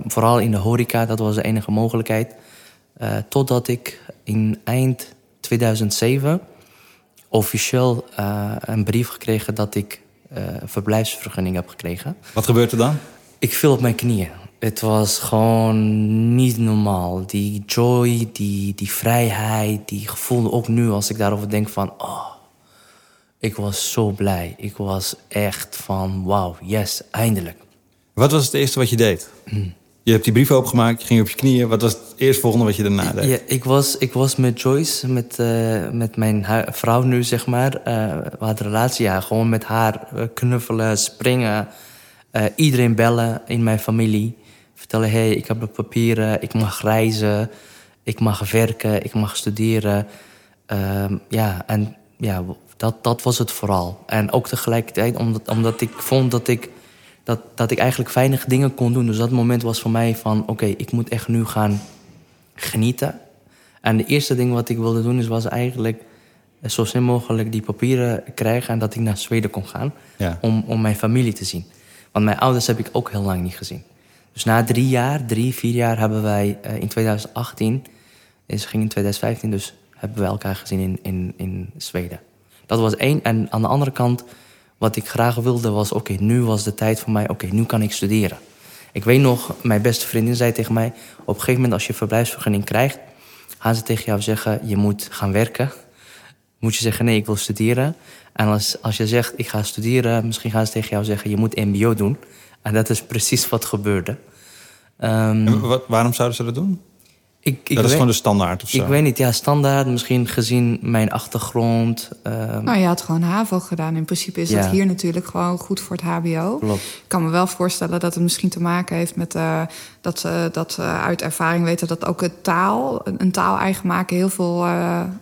vooral in de horeca, dat was de enige mogelijkheid. totdat ik in eind 2007 officieel uh, een brief gekregen dat ik uh, verblijfsvergunning heb gekregen. Wat gebeurt er dan? Ik viel op mijn knieën. Het was gewoon niet normaal. Die joy, die, die vrijheid, die gevoel ook nu als ik daarover denk van... Oh, ik was zo blij. Ik was echt van wauw, yes, eindelijk. Wat was het eerste wat je deed? Mm. Je hebt die brief opengemaakt, je ging op je knieën. Wat was het eerstvolgende wat je daarna deed? Ja, ik, was, ik was met Joyce, met, uh, met mijn vrouw nu, zeg maar. Uh, we hadden relatie, ja, gewoon met haar eh, knuffelen, springen. Uh, iedereen bellen in mijn familie. Vertellen, hé, hey, ik heb de papieren, ik mag reizen. Ik mag werken, ik mag studeren. Ehm, ja, en ja, dat, dat was het vooral. En ook tegelijkertijd, omdat, omdat ik vond dat ik dat, dat ik eigenlijk weinig dingen kon doen. Dus dat moment was voor mij van... oké, ik moet echt nu gaan genieten. En de eerste ding wat ik wilde doen... Is, was eigenlijk zo snel mogelijk die papieren krijgen... en dat ik naar Zweden kon gaan om, om mijn familie te zien. Want mijn ouders heb ik ook heel lang niet gezien. Dus na drie jaar, drie, vier jaar hebben wij uh, in 2018... en ze ging in 2015, dus hebben we elkaar gezien in, in, in Zweden. Dat was één. En aan de andere kant Wat ik graag wilde was, oké, nu was de tijd voor mij, oké, nu kan ik studeren. Ik weet nog, mijn beste vriendin zei tegen mij... op een gegeven moment als je verblijfsvergunning krijgt... gaan ze tegen jou zeggen, je moet gaan werken. Moet je zeggen, nee, ik wil studeren. En als, als je zegt, ik ga studeren... misschien gaan ze tegen jou zeggen, je moet mbo doen. En dat is precies wat gebeurde. En wat, waarom zouden ze dat doen? Ik, ik dat is gewoon de standaard of zo? Ik weet niet, ja, standaard. Misschien gezien mijn achtergrond. Uh... Nou, je had gewoon HAVO gedaan. In principe is dat hier natuurlijk gewoon goed voor het HBO. Klopt. Ik kan me wel voorstellen dat het misschien te maken heeft met uh, dat ze dat, uh, uit ervaring weten dat ook het taal, een taal eigen maken, heel veel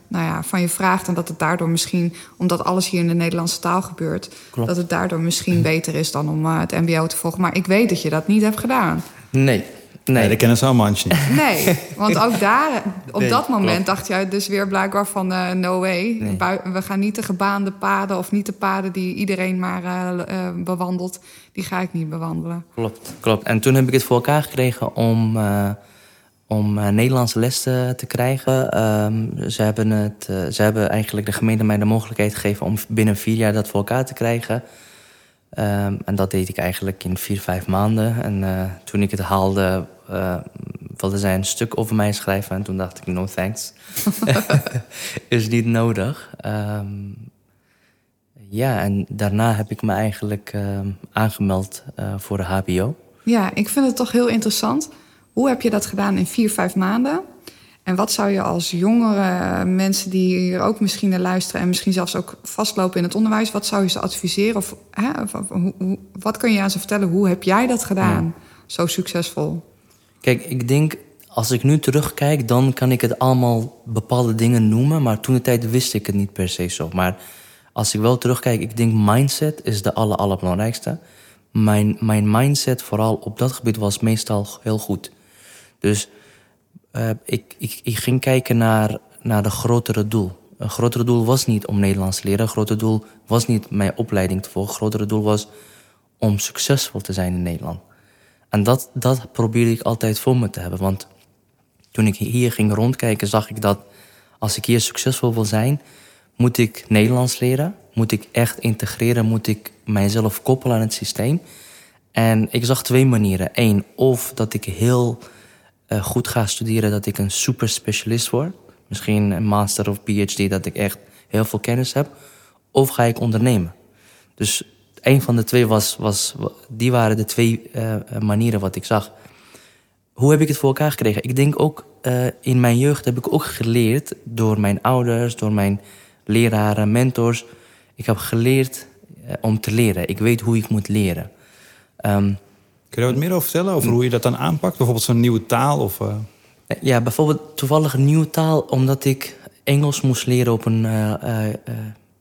nou ja, van je vraagt. En dat het daardoor misschien, omdat alles hier in de Nederlandse taal gebeurt, Klopt. dat het daardoor misschien beter is dan om het MBO te volgen. Maar ik weet dat je dat niet hebt gedaan. Nee, Nee, nee dat kennen ze allemaal niet. *laughs* Nee, want ook daar, op dat moment dacht jij dus weer blijkbaar van uh, no way. We gaan niet de gebaande paden of niet de paden die iedereen maar uh, uh, bewandelt. Die ga ik niet bewandelen. Klopt, klopt. En toen heb ik het voor elkaar gekregen om, om Nederlandse les te, te krijgen. Um, ze, hebben het, ze hebben eigenlijk de gemeente mij de mogelijkheid gegeven om binnen vier jaar dat voor elkaar te krijgen. Um, en dat deed ik eigenlijk in vier, vijf maanden. En toen ik het haalde, uh, zij een stuk over mij schrijven. En toen dacht ik, no thanks. *laughs* is niet nodig. Um, ja, en daarna heb ik me eigenlijk uh, aangemeld uh, voor de HBO. Ja, ik vind het toch heel interessant. Hoe heb je dat gedaan in vier, vijf maanden? En wat zou je als jongere mensen die hier ook misschien naar luisteren... en misschien zelfs ook vastlopen in het onderwijs... wat zou je ze adviseren? Of, hè, of, of hoe, wat kun je aan ze vertellen? Hoe heb jij dat gedaan? Ja. Zo succesvol? Kijk, ik denk, als ik nu terugkijk, dan kan ik het allemaal bepaalde dingen noemen. Maar toen de tijd wist ik het niet per se zo. Maar als ik wel terugkijk, ik denk mindset is de aller, allerbelangrijkste. Mijn, mijn mindset, vooral op dat gebied, was meestal heel goed. Dus uh, ik, ik, ik ging kijken naar, naar de grotere doel. Een grotere doel was niet om Nederlands te leren. Een grotere doel was niet mijn opleiding te volgen. Een grotere doel was om succesvol te zijn in Nederland. En dat, dat probeerde ik altijd voor me te hebben. Want toen ik hier ging rondkijken, zag ik dat als ik hier succesvol wil zijn, moet ik Nederlands leren. Moet ik echt integreren, moet ik mijzelf koppelen aan het systeem. En ik zag twee manieren. Eén, of dat ik heel goed ga studeren, dat ik een super specialist word. Misschien een master of PhD, dat ik echt heel veel kennis heb. Of ga ik ondernemen. Dus een van de twee was, was die waren de twee uh, manieren wat ik zag. Hoe heb ik het voor elkaar gekregen? Ik denk ook uh, in mijn jeugd heb ik ook geleerd door mijn ouders, door mijn leraren, mentors. Ik heb geleerd om te leren. Ik weet hoe ik moet leren. Um, Kun je er wat meer over vertellen? Over hoe je dat dan aanpakt? Bijvoorbeeld zo'n nieuwe taal? Of, Ja, bijvoorbeeld toevallig een nieuwe taal, omdat ik Engels moest leren op een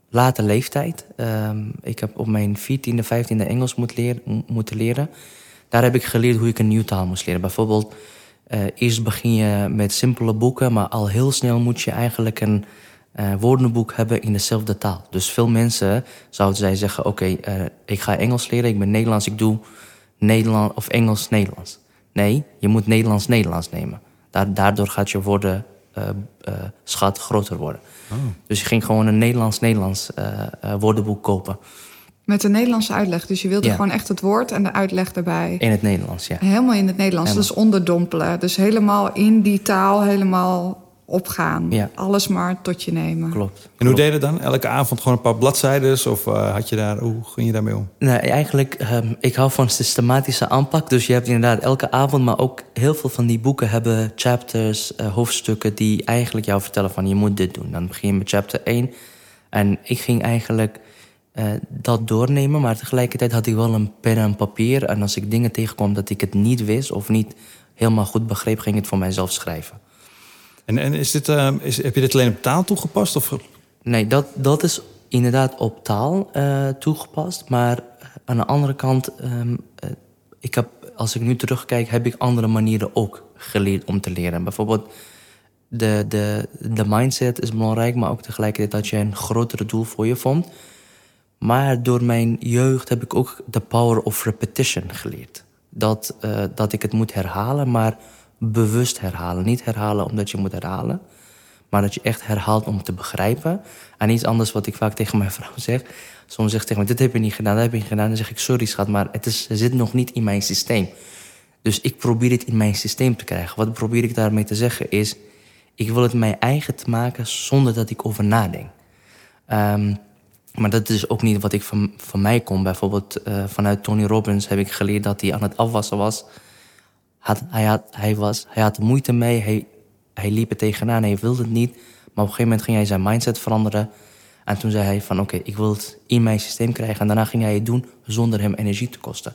late leeftijd. Um, ik heb op mijn 14e, 15e Engels moet moeten leren. Daar heb ik geleerd hoe ik een nieuwe taal moest leren. Bijvoorbeeld, eerst begin je met simpele boeken, maar al heel snel moet je eigenlijk een woordenboek hebben in dezelfde taal. Dus veel mensen zouden zij zeggen: Oké, ik ga Engels leren, ik ben Nederlands, ik doe Nederland of Engels-Nederlands. Nee, je moet Nederlands-Nederlands nemen. Daardoor gaat je woorden schat groter worden. Oh. Dus je ging gewoon een Nederlands-Nederlands uh, uh, woordenboek kopen. Met een Nederlandse uitleg. Dus je wilde gewoon echt het woord en de uitleg erbij. In het Nederlands, ja. Helemaal in het Nederlands. Helemaal. Dus onderdompelen. Dus helemaal in die taal, helemaal opgaan. Ja. Alles maar tot je nemen. Klopt. En hoe deed je dat dan? Elke avond gewoon een paar bladzijden? Of uh, had je daar, hoe ging je daarmee om? Nee, eigenlijk, um, ik hou van systematische aanpak. Dus je hebt inderdaad elke avond, maar ook heel veel van die boeken hebben chapters, uh, hoofdstukken die eigenlijk jou vertellen van je moet dit doen. Dan begin je met chapter 1. En ik ging eigenlijk uh, dat doornemen, maar tegelijkertijd had ik wel een pen en papier. En als ik dingen tegenkwam dat ik het niet wist of niet helemaal goed begreep, ging ik het voor mijzelf schrijven. En, en is dit, uh, is, heb je dit alleen op taal toegepast? Of? Nee, dat, dat is inderdaad op taal uh, toegepast. Maar aan de andere kant, um, uh, ik heb, als ik nu terugkijk, heb ik andere manieren ook geleerd om te leren. Bijvoorbeeld, de, de, de mindset is belangrijk, maar ook tegelijkertijd dat je een grotere doel voor je vond. Maar door mijn jeugd heb ik ook de power of repetition geleerd. Dat, uh, dat ik het moet herhalen, maar bewust herhalen. Niet herhalen omdat je moet herhalen, maar dat je echt herhaalt om te begrijpen. En iets anders wat ik vaak tegen mijn *laughs* vrouw zeg: soms zegt tegen me: Dit heb je niet gedaan, dat heb je niet gedaan. Dan zeg ik: Sorry, schat, maar het, is, zit nog niet in mijn systeem. Dus ik probeer het in mijn systeem te krijgen. Wat probeer ik daarmee te zeggen is: ik wil het mijn eigen te maken zonder dat ik over nadenk. Um, maar dat is ook niet wat ik van, van mij kom. Bijvoorbeeld uh, vanuit Tony Robbins heb ik geleerd dat hij aan het afwassen was. Had, hij, had, hij, was hij had moeite mee, hij, hij liep er tegenaan, hij wilde het niet. Maar op een gegeven moment ging hij zijn mindset veranderen. En toen zei hij van oké, ik wil het in mijn systeem krijgen. En daarna ging hij het doen zonder hem energie te kosten.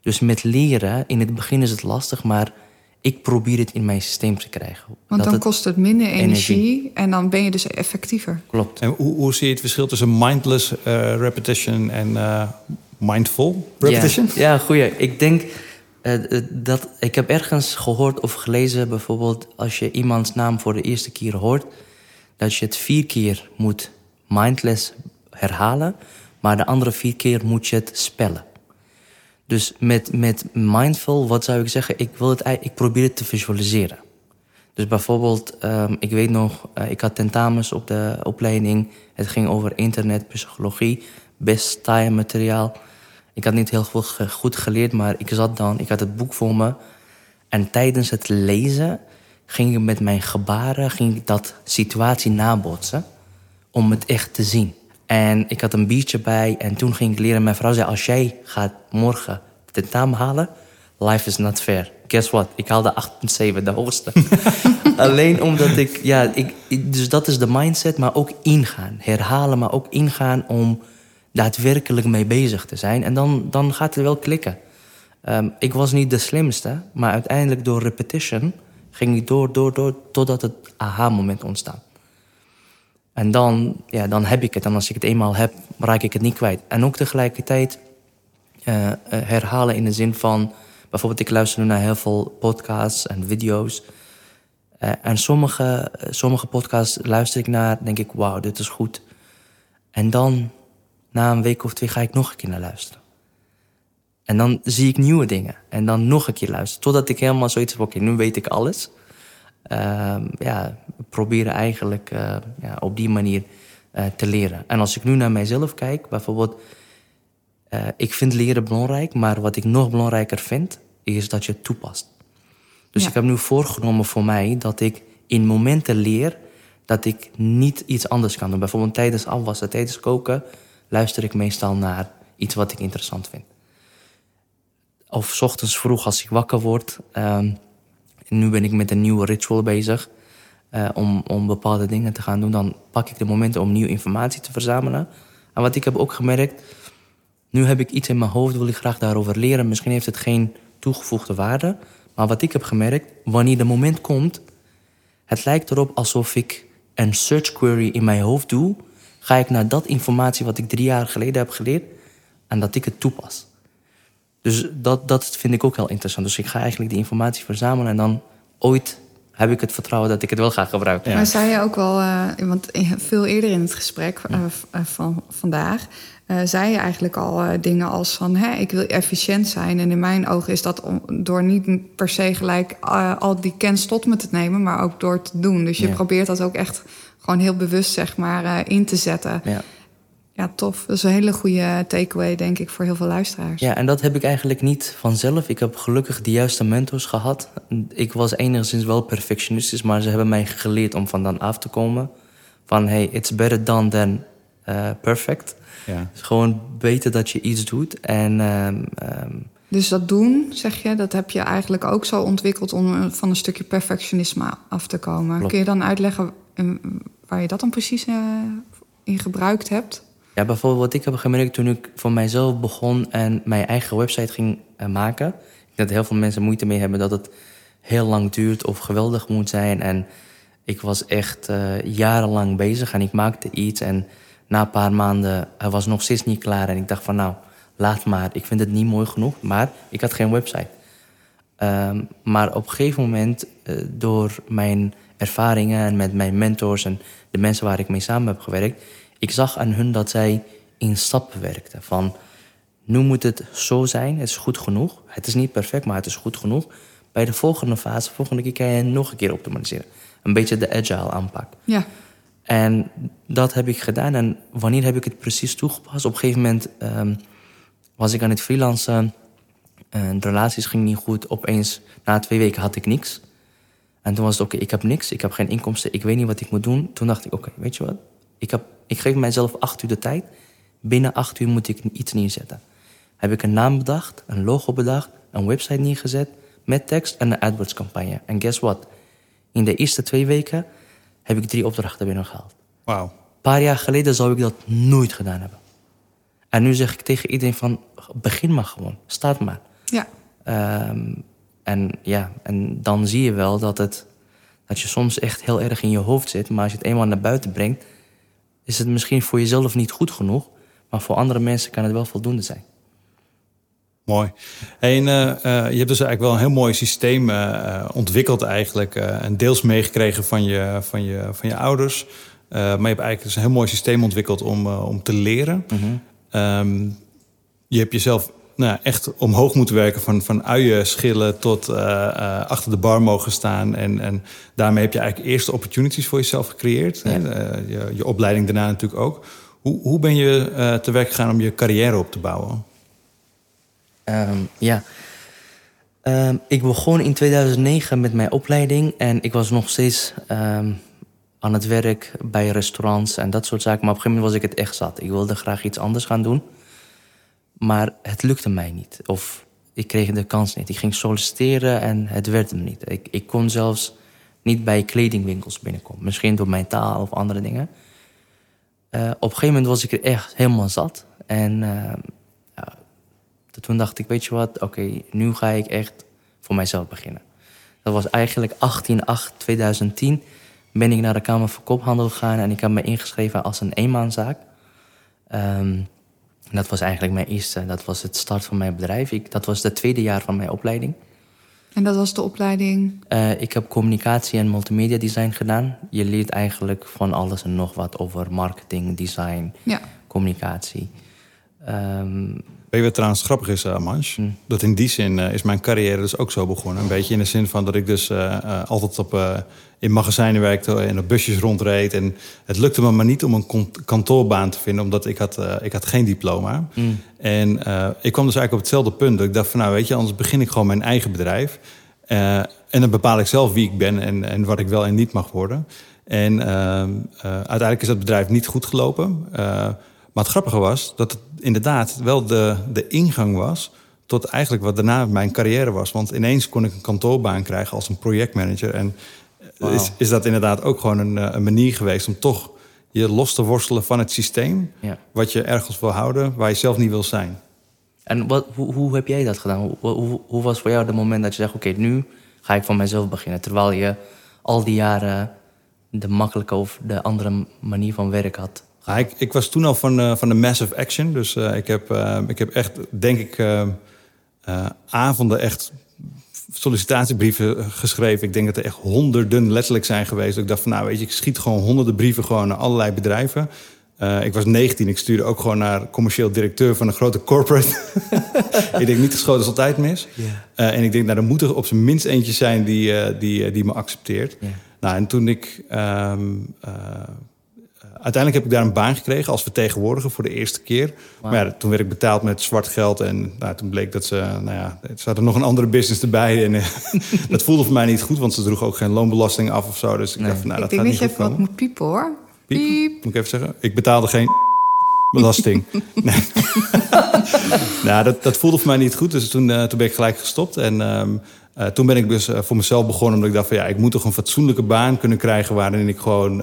Dus met leren, in het begin is het lastig, maar ik probeer het in mijn systeem te krijgen. Want dan kost het minder energie, en dan ben je dus effectiever. Klopt. En hoe, hoe zie je het verschil tussen mindless uh, repetition en uh, mindful repetition? Ja, ja goeie. Ik denk uh, dat ik heb ergens gehoord of gelezen, bijvoorbeeld als je iemands naam voor de eerste keer hoort, dat je het vier keer moet mindless herhalen, maar de andere vier keer moet je het spellen. Dus met, met mindful, wat zou ik zeggen? Ik, wil het, ik probeer het te visualiseren. Dus bijvoorbeeld, um, ik weet nog, uh, ik had tentamens op de opleiding. Het ging over internet, psychologie, best taai materiaal. Ik had niet heel goed geleerd, maar ik zat dan, ik had het boek voor me. En tijdens het lezen ging ik met mijn gebaren ging ik dat situatie nabotsen om het echt te zien. En ik had een biertje bij en toen ging ik leren. Mijn vrouw zei, als jij gaat morgen tentamen halen, life is not fair. Guess what? Ik haalde 8,7, de hoogste. *laughs* Alleen omdat ik, ja, ik, dus dat is de mindset, maar ook ingaan. Herhalen, maar ook ingaan om daadwerkelijk mee bezig te zijn. En dan, dan gaat het wel klikken. Um, ik was niet de slimste, maar uiteindelijk door repetition ging ik door, door, door, totdat het aha-moment ontstaat. En dan, ja, dan heb ik het. En als ik het eenmaal heb, raak ik het niet kwijt. En ook tegelijkertijd uh, herhalen in de zin van... Bijvoorbeeld, ik luister naar heel veel podcasts en video's. Uh, en sommige, sommige podcasts luister ik naar, denk ik, wauw, dit is goed. En dan, na een week of twee, ga ik nog een keer naar luisteren. En dan zie ik nieuwe dingen. En dan nog een keer luisteren. Totdat ik helemaal zoiets heb, oké, nu weet ik alles. Uh, ja, proberen eigenlijk uh, ja, op die manier uh, te leren. En als ik nu naar mijzelf kijk, bijvoorbeeld, uh, ik vind leren belangrijk, maar wat ik nog belangrijker vind, is dat je het toepast. Dus ja. ik heb nu voorgenomen voor mij dat ik in momenten leer dat ik niet iets anders kan doen. Bijvoorbeeld tijdens afwassen, tijdens koken, luister ik meestal naar iets wat ik interessant vind. Of s ochtends vroeg als ik wakker word. Um, nu ben ik met een nieuwe ritual bezig. Uh, om, om bepaalde dingen te gaan doen. Dan pak ik de momenten om nieuwe informatie te verzamelen. En wat ik heb ook gemerkt. Nu heb ik iets in mijn hoofd, wil ik graag daarover leren. Misschien heeft het geen toegevoegde waarde. Maar wat ik heb gemerkt, wanneer de moment komt. Het lijkt erop alsof ik een search query in mijn hoofd doe. Ga ik naar dat informatie wat ik drie jaar geleden heb geleerd. En dat ik het toepas. Dus dat, dat vind ik ook heel interessant. Dus ik ga eigenlijk die informatie verzamelen en dan ooit heb ik het vertrouwen dat ik het wel ga gebruiken. Maar zei je ook wel, uh, want veel eerder in het gesprek uh, van vandaag, uh, zei je eigenlijk al dingen als van hè, ik wil efficiënt zijn. En in mijn ogen is dat om, door niet per se gelijk al die kennis tot me te nemen, maar ook door te doen. Dus je ja. probeert dat ook echt gewoon heel bewust zeg maar in te zetten. Ja. Ja, tof. Dat is een hele goede takeaway, denk ik, voor heel veel luisteraars. Ja, en dat heb ik eigenlijk niet vanzelf. Ik heb gelukkig de juiste mentors gehad. Ik was enigszins wel perfectionistisch, maar ze hebben mij geleerd om van dan af te komen. Van hey, it's better done than uh, perfect. Ja. Het is gewoon beter dat je iets doet. En, um, um, dus dat doen, zeg je, dat heb je eigenlijk ook zo ontwikkeld om van een stukje perfectionisme af te komen. Klopt. Kun je dan uitleggen waar je dat dan precies uh, in gebruikt hebt? Ja, bijvoorbeeld wat ik heb gemerkt toen ik voor mijzelf begon en mijn eigen website ging uh, maken. Dat heel veel mensen moeite mee hebben dat het heel lang duurt of geweldig moet zijn. En ik was echt uh, jarenlang bezig en ik maakte iets. En na een paar maanden hij was nog steeds niet klaar. En ik dacht van nou, laat maar. Ik vind het niet mooi genoeg. Maar ik had geen website. Um, maar op een gegeven moment, door mijn ervaringen en met mijn mentors en de mensen waar ik mee samen heb gewerkt ik zag aan hun dat zij in stappen werkten. Van, nu moet het zo zijn, het is goed genoeg. Het is niet perfect, maar het is goed genoeg. Bij de volgende fase, volgende keer kan je nog een keer optimaliseren. Een beetje de agile aanpak. Ja. En dat heb ik gedaan. En wanneer heb ik het precies toegepast? Op een gegeven moment ehm, was ik aan het freelancen. En de relaties gingen niet goed. Opeens, na twee weken had ik niks. En toen was het, oké, ik heb niks. Ik heb geen inkomsten. Ik weet niet wat ik moet doen. Toen dacht ik, oké, weet je wat? Ik, heb, ik geef mijzelf acht uur de tijd. Binnen acht uur moet ik iets neerzetten. Heb ik een naam bedacht, een logo bedacht, een website neergezet... met tekst en een AdWords campagne. En guess what? In de eerste twee weken heb ik drie opdrachten binnengehaald. Wauw. Een paar jaar geleden zou ik dat nooit gedaan hebben. En nu zeg ik tegen iedereen van, begin maar gewoon. Start maar. Ja. Ehm, en ja, en dan zie je wel dat, het, dat je soms echt heel erg in je hoofd zit. Maar als je het eenmaal naar buiten brengt, is het misschien voor jezelf niet goed genoeg. Maar voor andere mensen kan het wel voldoende zijn. Mooi. En uh, uh, je hebt dus eigenlijk wel een heel mooi systeem uh, ontwikkeld eigenlijk. en deels meegekregen van je, van je, van je ouders. maar je hebt eigenlijk dus een heel mooi systeem ontwikkeld om, om te leren. Mm -hmm. um, je hebt jezelf nou, echt omhoog moeten werken. Van, van uien schillen tot achter de bar mogen staan. En, en daarmee heb je eigenlijk eerste opportunities voor jezelf gecreëerd. Ja. Je, je, opleiding daarna natuurlijk ook. Hoe, hoe ben je te werk gegaan om je carrière op te bouwen? Um, ja. Um, ik begon in 2009 met mijn opleiding en ik was nog steeds um, aan het werk bij restaurants en dat soort zaken. Maar op een gegeven moment was ik het echt zat. Ik wilde graag iets anders gaan doen. Maar het lukte mij niet. Of ik kreeg de kans niet. Ik ging solliciteren en het werd hem niet. Ik, ik kon zelfs niet bij kledingwinkels binnenkomen. Misschien door mijn taal of andere dingen. Uh, op een gegeven moment was ik er echt helemaal zat. En uh, toen dacht ik, weet je wat, oké, nu ga ik echt voor mijzelf beginnen. Dat was eigenlijk 18-8-2010 ben ik naar de Kamer van Koophandel gegaan en ik heb me ingeschreven als een eenmaanzaak. Um, dat was eigenlijk mijn eerste, dat was het start van mijn bedrijf. Ik, dat was het tweede jaar van mijn opleiding. En dat was de opleiding? Uh, ik heb communicatie en multimedia design gedaan. Je leert eigenlijk van alles en nog wat over marketing, design, ja. communicatie. Um, Weet je wat trouwens grappig is, uh, Manch? Hm. Dat in die zin uh, is mijn carrière dus ook zo begonnen. Een beetje in de zin van dat ik dus uh, altijd op, in magazijnen werkte en op busjes rondreed. En het lukte me maar niet om een kantoorbaan te vinden, omdat ik had, ik had geen diploma. Mm. En ik kwam dus eigenlijk op hetzelfde punt. Dat ik dacht van nou weet je, anders begin ik gewoon mijn eigen bedrijf. en dan bepaal ik zelf wie ik ben en, en wat ik wel en niet mag worden. En uiteindelijk is dat bedrijf niet goed gelopen. Maar het grappige was dat het inderdaad wel de, de ingang was tot eigenlijk wat daarna mijn carrière was. Want ineens kon ik een kantoorbaan krijgen als een projectmanager. En wow. is, is dat inderdaad ook gewoon een, een, manier geweest om toch je los te worstelen van het systeem. Ja. Wat je ergens wil houden, waar je zelf niet wil zijn. En wat, hoe, hoe heb jij dat gedaan? Hoe, hoe, hoe was voor jou het moment dat je zegt: Oké, okay, nu ga ik van mezelf beginnen. Terwijl je al die jaren de makkelijke of de andere manier van werk had. Ik, ik, was toen al van, uh, van de massive action. Dus uh, ik, heb, uh, ik heb echt, denk ik, avonden echt sollicitatiebrieven geschreven. Ik denk dat er echt honderden letterlijk zijn geweest. Ik dacht van, nou weet je, ik schiet gewoon honderden brieven gewoon naar allerlei bedrijven. ik was 19, ik stuurde ook gewoon naar commercieel directeur van een grote corporate. *laughs* ik denk niet geschoten is altijd mis. Yeah. en ik denk, nou, er moet er op zijn minst eentje zijn die, die, die me accepteert. Yeah. Nou, en toen ik... Um, uiteindelijk heb ik daar een baan gekregen als vertegenwoordiger voor de eerste keer. Wow. Maar ja, toen werd ik betaald met zwart geld. En nou, toen bleek dat ze, nou ja, ze hadden nog een andere business erbij. En uh, *laughs* dat voelde voor mij niet goed, want ze droegen ook geen loonbelasting af of zo. Dus ik Nee. dacht van, nou, ik dat denk gaat dat niet je goed even wat moet piepen hoor. Piep. Piep. Moet ik even zeggen? Ik betaalde geen *laughs* belasting. *laughs* nee. nou, dat, dat voelde voor mij niet goed. Dus toen, uh, toen ben ik gelijk gestopt. En um, uh, toen ben ik dus uh, voor mezelf begonnen. Omdat ik dacht van ja, ik moet toch een fatsoenlijke baan kunnen krijgen... waarin ik gewoon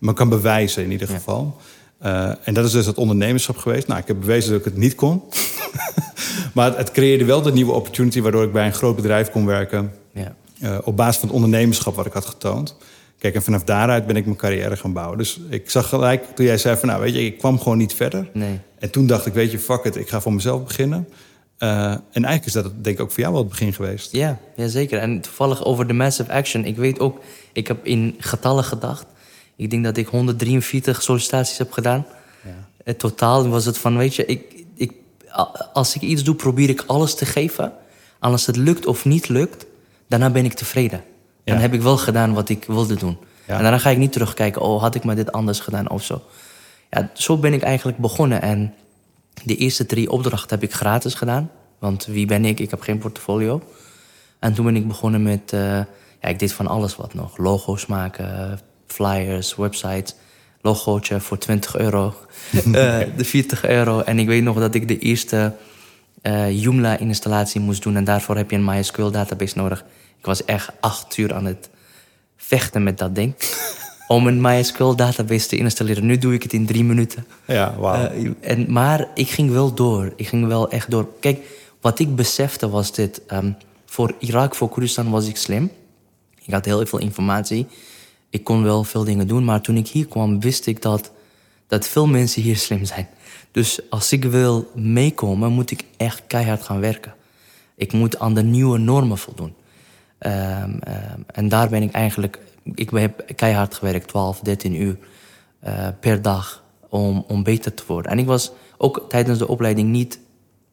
me kan bewijzen in ieder geval. Uh, en dat is dus het ondernemerschap geweest. Nou, ik heb bewezen dat ik het niet kon. *laughs* maar het, het, creëerde wel de nieuwe opportunity... waardoor ik bij een groot bedrijf kon werken... Ja. Uh, op basis van het ondernemerschap wat ik had getoond. Kijk, en vanaf daaruit ben ik mijn carrière gaan bouwen. Dus ik zag gelijk, toen jij zei van... nou, weet je, ik kwam gewoon niet verder. Nee. En toen dacht ik, weet je, fuck it, ik ga voor mezelf beginnen. Uh, en eigenlijk is dat denk ik ook voor jou wel het begin geweest. Ja, ja, zeker. En toevallig over de massive action. Ik weet ook, ik heb in getallen gedacht. Ik denk dat ik 143 sollicitaties heb gedaan. Ja. In totaal was het van, weet je, ik, ik, als ik iets doe, probeer ik alles te geven. En als het lukt of niet lukt, daarna ben ik tevreden. Dan Ja. heb ik wel gedaan wat ik wilde doen. En daarna ga ik niet terugkijken, oh, had ik maar dit anders gedaan of zo. Ja, zo ben ik eigenlijk begonnen. En de eerste drie opdrachten heb ik gratis gedaan. Want wie ben ik? Ik heb geen portfolio. En toen ben ik begonnen met... Uh, ja, ik deed van alles wat nog. Logo's maken, flyers, websites. Logootje voor 20 euro. uh, *laughs* de 40 euro. En ik weet nog dat ik de eerste uh, Joomla-installatie moest doen. En daarvoor heb je een MySQL-database nodig. Ik was echt acht uur aan het vechten met dat ding. *laughs* om een MySQL-database te installeren. Nu doe ik het in drie minuten. Ja, wauw. Uh, en, maar ik ging wel door. Ik ging wel echt door. Kijk, wat ik besefte was dit. Um, voor Irak, voor Koerdistan was ik slim. Ik had heel veel informatie. Ik kon wel veel dingen doen. Maar toen ik hier kwam, wist ik dat, dat veel mensen hier slim zijn. Dus als ik wil meekomen, moet ik echt keihard gaan werken. Ik moet aan de nieuwe normen voldoen. Um, um, en daar ben ik eigenlijk... Ik heb keihard gewerkt, 12, 13 uur uh, per dag... Om, om beter te worden. En ik was ook tijdens de opleiding niet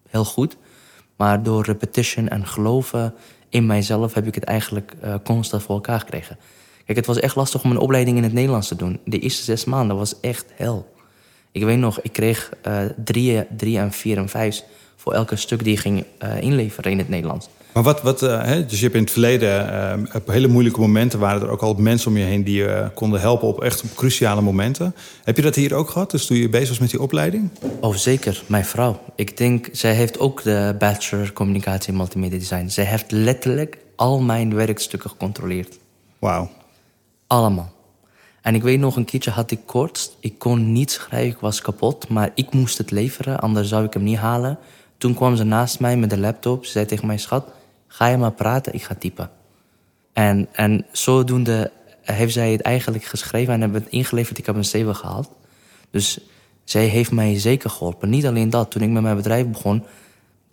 heel goed... maar door repetition en geloven in mijzelf... heb ik het eigenlijk uh, constant voor elkaar gekregen. Kijk, het was echt lastig om een opleiding in het Nederlands te doen. De eerste zes maanden was echt hel. Ik weet nog, ik kreeg uh, drie, drie en vier en vijf voor elke stuk die ik ging uh, inleveren in het Nederlands. Maar wat, wat uh, hè, dus je hebt in het verleden, op hele moeilijke momenten waren er ook al mensen om je heen die je konden helpen op echt op cruciale momenten. Heb je dat hier ook gehad, dus toen je bezig was met die opleiding? Oh, zeker. Mijn vrouw. Ik denk, zij heeft ook de Bachelor Communicatie en Multimedia Design. Zij heeft letterlijk al mijn werkstukken gecontroleerd. Wauw. Allemaal. En ik weet nog, een keertje had ik koorts. Ik kon niet schrijven, ik was kapot. Maar ik moest het leveren, anders zou ik hem niet halen. Toen kwam ze naast mij met de laptop. Ze zei tegen mij, schat, ga je maar praten, ik ga typen. En, en zodoende heeft zij het eigenlijk geschreven en hebben het ingeleverd. Ik heb een 7 gehaald. Dus zij heeft mij zeker geholpen. Niet alleen dat, toen ik met mijn bedrijf begon...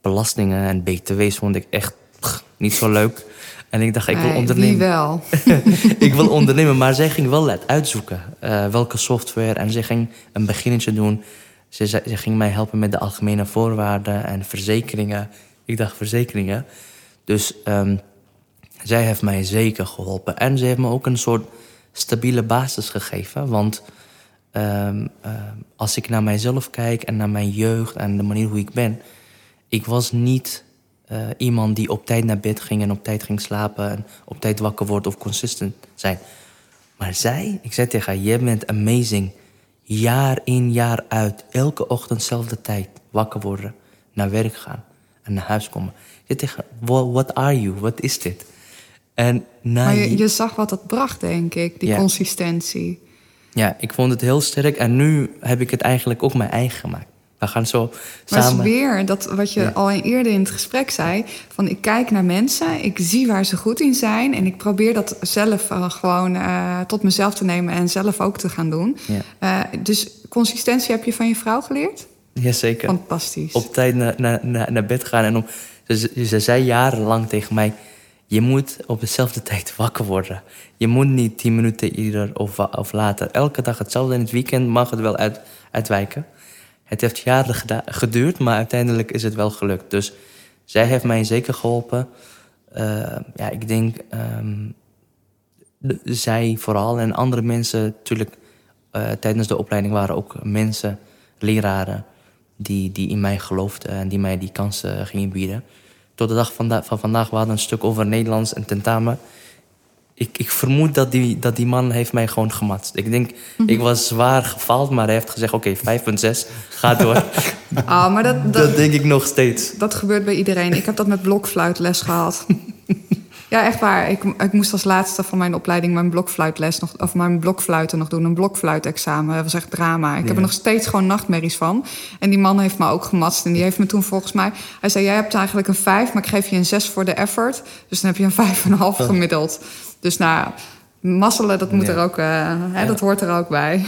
belastingen en btw's vond ik echt niet zo leuk... En ik dacht, ik wil ondernemen. Wel? *laughs* ik wil *laughs* ondernemen, maar zij ging wel uitzoeken uh, welke software. En ze ging een beginnetje doen. Ze, ze, ging mij helpen met de algemene voorwaarden en verzekeringen. Ik dacht, verzekeringen. Dus um, zij heeft mij zeker geholpen. En ze heeft me ook een soort stabiele basis gegeven. Want um, uh, als ik naar mijzelf kijk en naar mijn jeugd en de manier hoe ik ben... ik was niet uh, iemand die op tijd naar bed ging en op tijd ging slapen en op tijd wakker wordt of consistent zijn. Maar zij, ik zei tegen haar, jij bent amazing. Jaar in, jaar uit, elke ochtend dezelfde tijd wakker worden, naar werk gaan en naar huis komen. Je tegen haar, what are you? Wat is dit? En maar je, je, zag wat dat bracht, denk ik, die consistentie. Ja, ik vond het heel sterk en nu heb ik het eigenlijk ook mijn eigen gemaakt. We gaan zo maar samen... Maar weer dat wat je ja. al eerder in het gesprek zei... van ik kijk naar mensen, ik zie waar ze goed in zijn... en ik probeer dat zelf uh, gewoon uh, tot mezelf te nemen... en zelf ook te gaan doen. Ja. Uh, dus consistentie heb je van je vrouw geleerd? Jazeker. Fantastisch. Op tijd naar, naar, naar bed gaan. En om, ze, ze zei jarenlang tegen mij... je moet op dezelfde *laughs* tijd wakker worden. Je moet niet tien minuten eerder of, of later. Elke dag hetzelfde. In het weekend mag het wel uit, uitwijken... Het heeft jaren geduurd, maar uiteindelijk is het wel gelukt. Dus zij heeft mij zeker geholpen. Uh, ja, ik denk de, zij vooral en andere mensen natuurlijk uh, tijdens de opleiding waren ook mensen, leraren die, die in mij geloofden en die mij die kansen gingen bieden. Tot de dag van, van vandaag we hadden een stuk over Nederlands en tentamen ik, ik vermoed dat die, dat die man heeft mij gewoon gematst. Ik denk, ik was zwaar gefaald, maar hij heeft gezegd... oké, okay, 5,6, ga door. Oh, *laughs* maar dat, dat, dat, denk ik nog steeds. Dat gebeurt bij iedereen. Ik heb dat met blokfluitles gehad. *laughs* ja, echt waar. Ik, ik moest als laatste van mijn opleiding mijn blokfluitles nog... of mijn blokfluiten nog doen, een blokfluitexamen. Dat was echt drama. Ik ja. heb er nog steeds gewoon nachtmerries van. En die man heeft me ook gematst. En die heeft me toen volgens mij... Hij zei, jij hebt eigenlijk een 5, maar ik geef je een 6 voor de effort. Dus dan heb je een 5,5 gemiddeld. Dus nou, masselen, dat moet ja. er ook, uh, hè, ja. dat hoort er ook bij.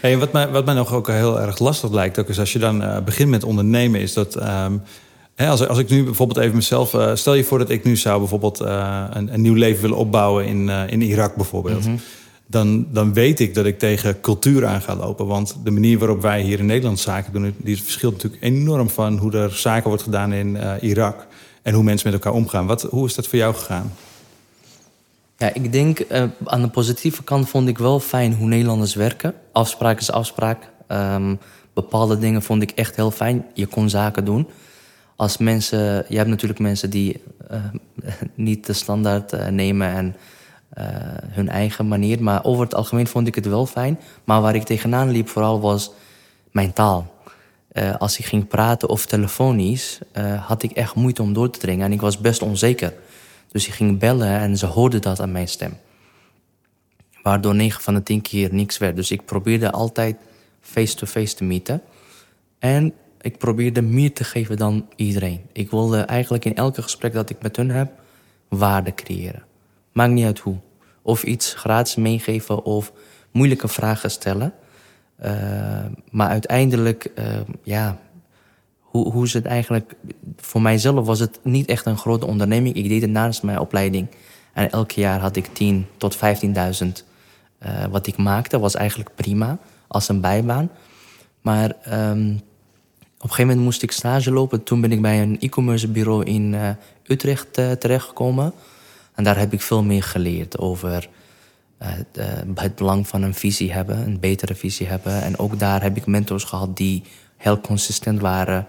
Hey, wat, mij, wat mij nog ook heel erg lastig lijkt, ook is als je dan uh, begint met ondernemen, is dat. Um, hè, als, als ik nu bijvoorbeeld even mezelf. Uh, stel je voor dat ik nu zou bijvoorbeeld een, een, nieuw leven willen opbouwen in, in Irak bijvoorbeeld. Mm -hmm. Dan, dan weet ik dat ik tegen cultuur aan ga lopen. Want de manier waarop wij hier in Nederland zaken doen, die verschilt natuurlijk enorm van hoe er zaken wordt gedaan in Irak. En hoe mensen met elkaar omgaan. Wat, hoe is dat voor jou gegaan? Ja, ik denk aan de positieve kant vond ik wel fijn hoe Nederlanders werken. Afspraak is afspraak. Um, bepaalde dingen vond ik echt heel fijn. Je kon zaken doen. Als mensen, je hebt natuurlijk mensen die uh, *laughs* niet de standaard uh, nemen en hun eigen manier. Maar over het algemeen vond ik het wel fijn. Maar waar ik tegenaan liep vooral was mijn taal. als ik ging praten of telefonisch, had ik echt moeite om door te dringen. En ik was best onzeker. Dus ik ging bellen en ze hoorden dat aan mijn stem. Waardoor 9 van de 10 keer niks werd. Dus ik probeerde altijd face-to-face te meeten. En ik probeerde meer te geven dan iedereen. Ik wilde eigenlijk in elke gesprek dat ik met hun heb, waarde creëren. Maakt niet uit hoe. Of iets gratis meegeven of moeilijke vragen stellen. Uh, maar uiteindelijk, uh, ja, hoe, hoe is het eigenlijk... Voor mijzelf was het niet echt een grote onderneming. Ik deed het naast mijn opleiding. En elk jaar had ik 10 tot 15.000 uh, wat ik maakte. was eigenlijk prima als een bijbaan. Maar um, op een gegeven moment moest ik stage lopen. Toen ben ik bij een e-commerce bureau in uh, Utrecht uh, terechtgekomen. En daar heb ik veel meer geleerd over de, het belang van een visie hebben, een betere visie hebben. En ook daar heb ik mentors gehad die heel consistent waren.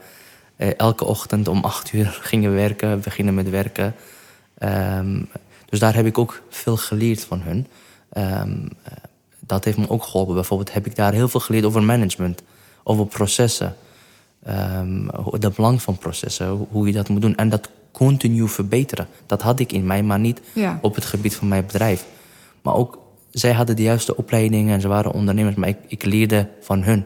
Elke ochtend om acht *laughs* uur gingen werken, beginnen met werken. Um, dus daar heb ik ook veel geleerd van hun. Um, dat heeft me ook geholpen. Bijvoorbeeld heb ik daar heel veel geleerd over management, over processen. Um, de belang van processen, hoe je dat moet doen. En dat continu verbeteren. Dat had ik in mij, maar niet ja. op het gebied van mijn bedrijf. Maar ook, zij hadden de juiste opleidingen en ze waren ondernemers, maar ik, ik leerde van hun.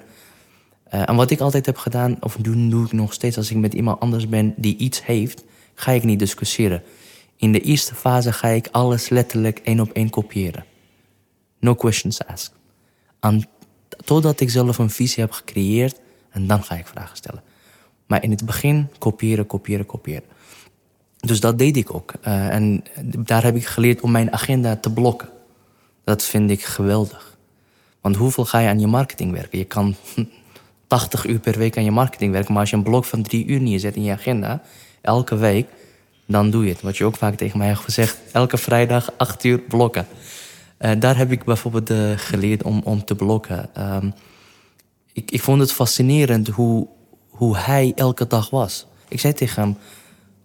Uh, en wat ik altijd heb gedaan, of doe, doe ik nog steeds als ik met iemand anders ben die iets heeft, ga ik niet discussiëren. In de eerste fase ga ik alles letterlijk één op één kopiëren. No questions asked. En totdat ik zelf een visie heb gecreëerd en dan ga ik vragen stellen. Maar in het begin kopiëren, kopiëren, kopiëren. Dus dat deed ik ook. Uh, en daar heb ik geleerd om mijn agenda te blokken. Dat vind ik geweldig. Want hoeveel ga je aan je marketing werken? Je kan *laughs* 80 uur per week aan je marketing werken. Maar als je een blok van drie uur neerzet in je agenda, elke week, dan doe je het. Wat je ook vaak tegen mij hebt gezegd, elke vrijdag acht uur blokken. Uh, daar heb ik bijvoorbeeld uh, geleerd om, om te blokken. Um, ik, ik vond het fascinerend hoe, hoe hij elke dag was. Ik zei tegen hem,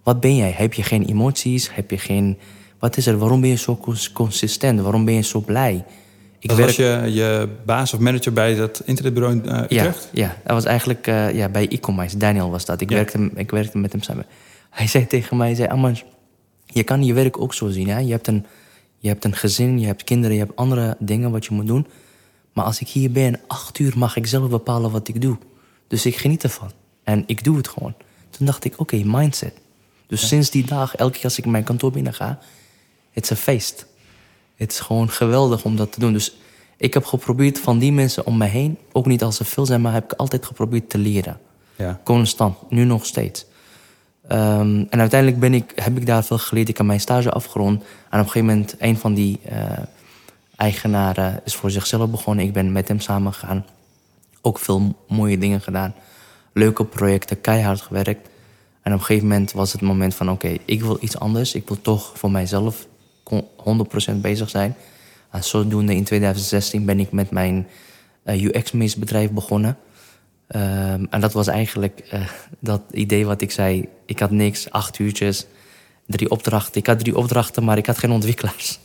wat ben jij? Heb je geen emoties? Heb je geen... Wat is er? Waarom ben je zo consistent? Waarom ben je zo blij? Ik dat werk... was je, je baas of manager bij dat internetbureau in uh, Utrecht? Ja, ja, dat was eigenlijk uh, ja, bij e-commerce. Daniel was dat. Ik, ja. werkte, ik werkte met hem samen. Hij zei tegen mij, zei, Amans, je kan je werk ook zo zien. Hè? Je, hebt een, je hebt een gezin, je hebt kinderen, je hebt andere dingen wat je moet doen. Maar als ik hier ben, acht uur mag ik zelf bepalen wat ik doe. Dus ik geniet ervan. En ik doe het gewoon. Toen dacht ik, oké, okay, mindset. Dus ja. sinds die dag, elke keer als ik mijn kantoor binnen ga, het is een feest. Het is gewoon geweldig om dat te doen. Dus ik heb geprobeerd van die mensen om me heen, ook niet als ze veel zijn, maar heb ik altijd geprobeerd te leren. Ja. Constant, nu nog steeds. Um, en uiteindelijk ben ik, heb ik daar veel geleerd. Ik heb mijn stage afgerond. En op een gegeven moment, een van die uh, eigenaren is voor zichzelf begonnen. Ik ben met hem samen gegaan. Ook veel mooie dingen gedaan. Leuke projecten, keihard gewerkt. En op een gegeven moment was het moment van... oké, ik wil iets anders. Ik wil toch voor mijzelf 100% bezig zijn. En zodoende in 2016 ben ik met mijn uh, UX-mees bedrijf begonnen. Um, en dat was eigenlijk uh, *laughs* dat idee wat ik zei. Ik had niks, acht uurtjes, drie opdrachten. Ik had drie opdrachten, maar ik had geen ontwikkelaars.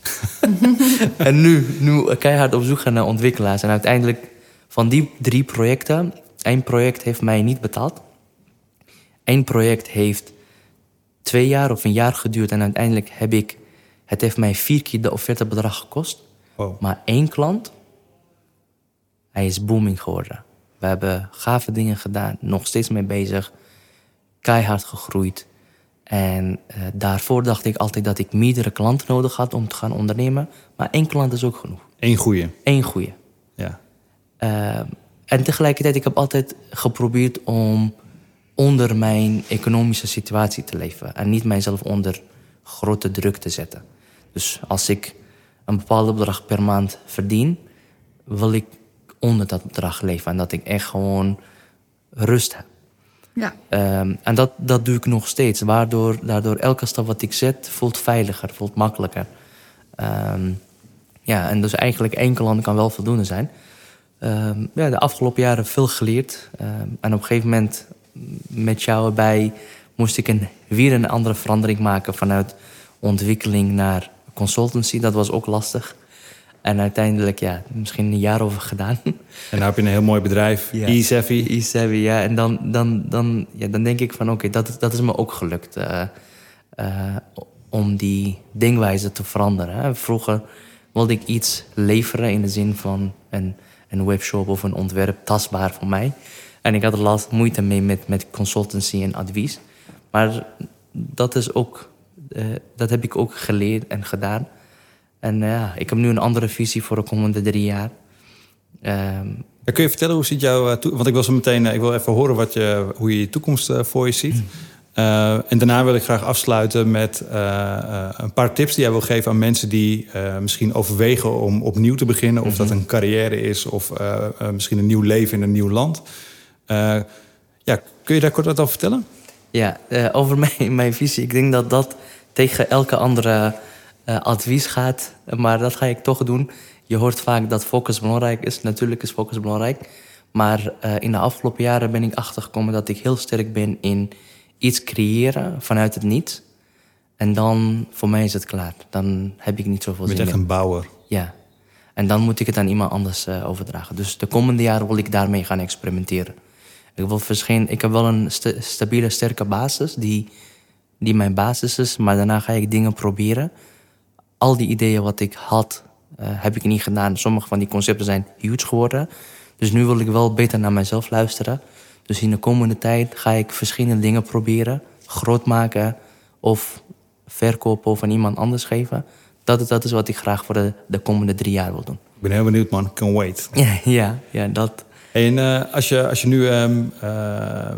*laughs* en nu, nu keihard op zoek gaan naar ontwikkelaars. En uiteindelijk van die drie projecten... één project heeft mij niet betaald. Eén project heeft twee jaar of een jaar geduurd... en uiteindelijk heb ik... Het heeft mij vier keer de offertebedrag gekost. Maar één klant, hij is booming geworden. We hebben gave dingen gedaan, nog steeds mee bezig. Keihard gegroeid. En uh, daarvoor dacht ik altijd dat ik meerdere klanten nodig had om te gaan ondernemen. Maar één klant is ook genoeg. Eén goede. Eén goede. Ja. Uh, en tegelijkertijd, ik heb altijd geprobeerd om onder mijn economische situatie te leven. En niet mijzelf onder grote druk te zetten. Dus als ik een bepaald bedrag per maand verdien, wil ik onder dat bedrag leven. En dat ik echt gewoon rust heb. Ja. Um, en dat, dat doe ik nog steeds. Waardoor daardoor elke stap wat ik zet voelt veiliger, voelt makkelijker. Ehm, ja, en dus eigenlijk één klant kan wel voldoende zijn. Ehm, ja, de afgelopen jaren veel geleerd. Ehm, en op een gegeven moment met jou erbij moest ik een, weer een andere verandering maken vanuit ontwikkeling naar consultancy. Dat was ook lastig. En uiteindelijk, ja, misschien een jaar over gedaan. *laughs* En nou heb je een heel mooi bedrijf, Ja. eSavvy. E7, ja. En dan, dan, dan, ja, dan denk ik van oké, dat, dat is me ook gelukt. eh, eh, om die denkwijze te veranderen. Hè. Vroeger wilde ik iets leveren in de zin van een, een webshop of een ontwerp tastbaar voor mij. En ik had er laatst moeite mee met, met consultancy en advies. Maar dat, is ook, eh, dat heb ik ook geleerd en gedaan. En eh, ja, ik heb nu een andere visie voor de komende drie jaar. Ehm, kun je vertellen hoe ziet jouw eh, Want ik wil zo meteen, eh, ik wil even horen wat je, hoe je je toekomst voor je ziet. En daarna wil ik graag afsluiten met een paar tips die jij wil geven aan mensen die misschien overwegen om opnieuw te beginnen. Of dat een carrière is of misschien een nieuw leven in een nieuw land. Ja, kun je daar kort wat over vertellen? Ja, over *laughs* mijn, mijn visie. Ik denk dat dat tegen elke andere eh, advies gaat. Maar dat ga ik toch doen. Je hoort vaak dat focus belangrijk is. Natuurlijk is focus belangrijk. Maar eh, in de afgelopen jaren ben ik achtergekomen dat ik heel sterk ben in iets creëren vanuit het niets. En dan, voor mij is het klaar. Dan heb ik niet zoveel Je bent zin echt een bouwer. Ja. En dan moet ik het aan iemand anders eh, overdragen. Dus de komende jaren wil ik daarmee gaan experimenteren. Ik, wil verscheen, ik heb wel een sta- stabiele, sterke basis die, die mijn basis is. Maar daarna ga ik dingen proberen. Al die ideeën wat ik had, eh, heb ik niet gedaan. Sommige van die concepten zijn huge geworden. Dus nu wil ik wel beter naar mezelf luisteren. Dus in de komende tijd ga ik verschillende dingen proberen. Groot maken of verkopen of aan iemand anders geven. Dat, is- dat is wat ik graag voor de, de komende drie jaar wil doen. Ik ben heel benieuwd, man. Can wait. *laughs* Ja, ja, ja dat. En eh, als, je, als je nu. ehm, eh,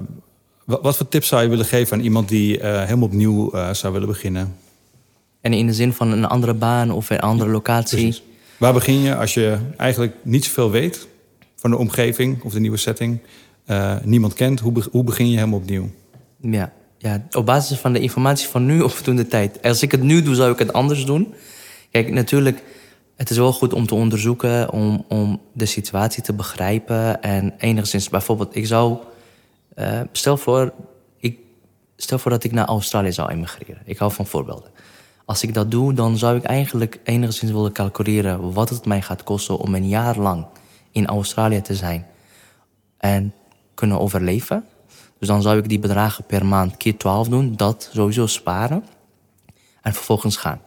wat, wat voor tips zou je willen geven aan iemand die helemaal opnieuw zou willen beginnen? En in de zin van een andere baan of een andere locatie. Precies. Waar begin je als je eigenlijk niet zoveel weet van de omgeving of de nieuwe setting? eh, niemand kent. Hoe, be- hoe begin je helemaal opnieuw? Ja, ja, op basis van de informatie van nu *laughs* of toen de tijd. Als ik het nu doe, zou ik het anders doen. Kijk, natuurlijk, het is wel goed om te onderzoeken, om, om de situatie te begrijpen. En enigszins, bijvoorbeeld, ik zou. eh, stel, voor, ik, stel voor dat ik naar Australië zou emigreren. Ik hou van voorbeelden. Als ik dat doe, dan zou ik eigenlijk enigszins willen calculeren wat het mij gaat kosten om een jaar lang in Australië te zijn en kunnen overleven. Dus dan zou ik die bedragen per maand keer 12 doen, dat sowieso sparen en vervolgens gaan.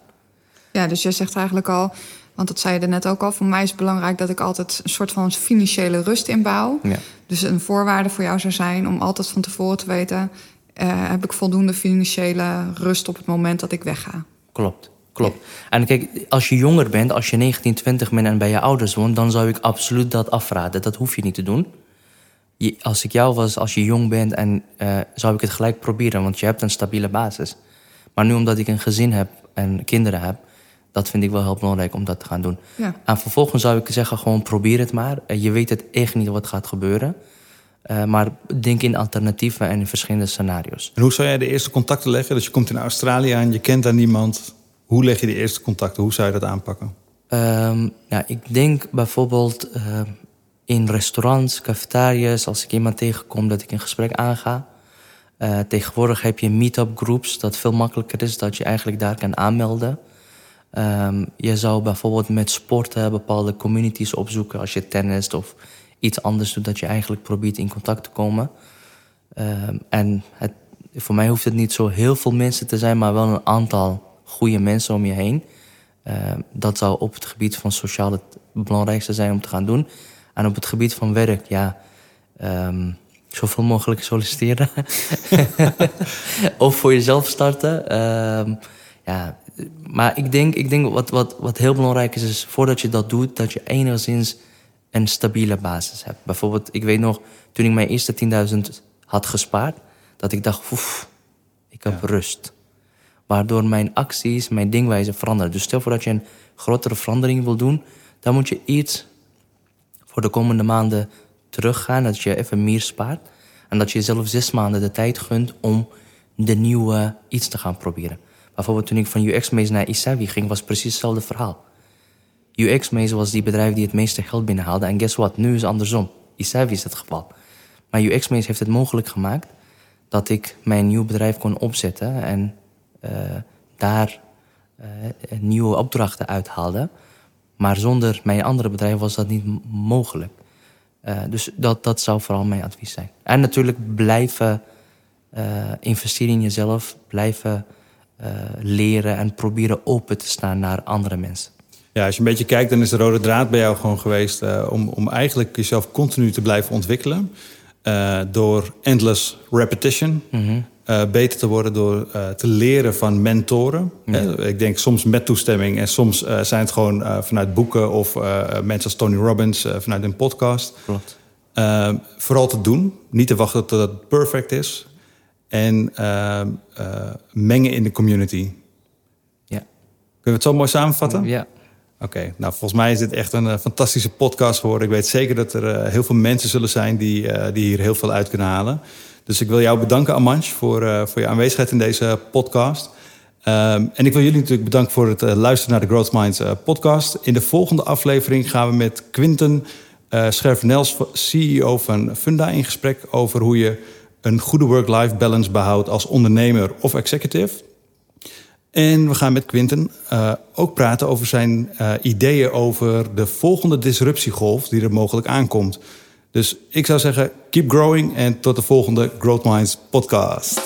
Ja, dus jij zegt eigenlijk al, want dat zei je er net ook al, voor mij is het belangrijk dat ik altijd een soort van financiële rust inbouw. Ja. Dus een voorwaarde voor jou zou zijn om altijd van tevoren te weten, eh, heb ik voldoende financiële rust op het moment dat ik wegga. Klopt, klopt. En kijk, als je jonger bent, als je 19, 20 bent en bij je ouders woont, dan zou ik absoluut dat afraden. Dat hoef je niet te doen. Je, als ik jou was, als je jong bent, en, eh, zou ik het gelijk proberen, want je hebt een stabiele basis. Maar nu omdat ik een gezin heb en kinderen heb, dat vind ik wel heel belangrijk om dat te gaan doen. Ja. En vervolgens zou ik zeggen, gewoon probeer het maar. Eh, Je weet het echt niet wat gaat gebeuren. Eh, maar denk in alternatieven en in verschillende scenario's. En hoe zou jij de eerste contacten leggen? Dus je komt in Australië aan, je kent daar niemand. Hoe leg je de eerste contacten? Hoe zou je dat aanpakken? Nou, ik denk bijvoorbeeld ehm, in restaurants, cafetaria's, als ik iemand tegenkom, dat ik een gesprek aanga. Eh, tegenwoordig heb je meet-up groups, dat veel makkelijker is, dat je eigenlijk daar kan aanmelden. Ehm, je zou bijvoorbeeld met sporten bepaalde communities opzoeken als je tennist of iets anders doet, dat je eigenlijk probeert in contact te komen. Ehm, en het, voor mij hoeft het niet zo heel veel mensen te zijn, maar wel een aantal goede mensen om je heen. Ehm, dat zou op het gebied van sociaal het belangrijkste zijn om te gaan doen. En op het gebied van werk, ja, ehm, zoveel mogelijk solliciteren. *laughs* of voor jezelf starten. Ja, maar ik denk, ik denk wat, wat, wat heel belangrijk is, is voordat je dat doet, dat je enigszins een stabiele basis hebt. Bijvoorbeeld, ik weet nog, toen ik mijn eerste 10.000 had gespaard, dat ik dacht, oef, ik heb rust. Waardoor mijn acties, mijn dingwijze veranderen. Dus stel voor dat je een grotere verandering wil doen, dan moet je iets voor de komende maanden teruggaan, dat je even meer spaart. En dat je jezelf zes maanden de tijd gunt om de nieuwe iets te gaan proberen. Bijvoorbeeld toen ik van UX-Maze naar Isavi ging, was precies hetzelfde verhaal. UX-Maze was die bedrijf die het meeste geld binnenhaalde. En guess what? Nu is het andersom. Isavi is het geval. Maar UX-Maze heeft het mogelijk gemaakt dat ik mijn nieuw bedrijf kon opzetten en uh, daar uh, nieuwe opdrachten uithaalde. Maar zonder mijn andere bedrijf was dat niet mogelijk. Uh, dus dat, dat zou vooral mijn advies zijn. En natuurlijk blijven investeren in jezelf, blijven leren en proberen open te staan naar andere mensen. Ja, als je een beetje kijkt, dan is de rode draad bij jou gewoon geweest om, om eigenlijk jezelf continu te blijven ontwikkelen. Uh, door endless repetition. Mm uh, beter te worden door te leren van mentoren. Mm ik denk soms met toestemming en soms zijn het gewoon vanuit boeken of mensen als Tony Robbins vanuit een podcast. Klopt. vooral te doen, niet te wachten tot het perfect is. En mengen in de community. Ja. Kunnen we het zo mooi samenvatten? Ja. Oké, nou volgens mij is dit echt een uh, fantastische podcast geworden. Ik weet zeker dat er uh, heel veel mensen zullen zijn die, uh, die hier heel veel uit kunnen halen. Dus ik wil jou bedanken, Amanch, voor, voor je aanwezigheid in deze podcast. Um, en ik wil jullie natuurlijk bedanken voor het luisteren naar de Growth Minds podcast. In de volgende aflevering gaan we met Quinten Schervenels, CEO van Funda, in gesprek over hoe je een goede work-life balance behoudt als ondernemer of executive. En we gaan met Quinten uh, ook praten over zijn uh, ideeën over de volgende disruptiegolf die er mogelijk aankomt. Dus ik zou zeggen, keep growing en tot de volgende Growth Minds podcast.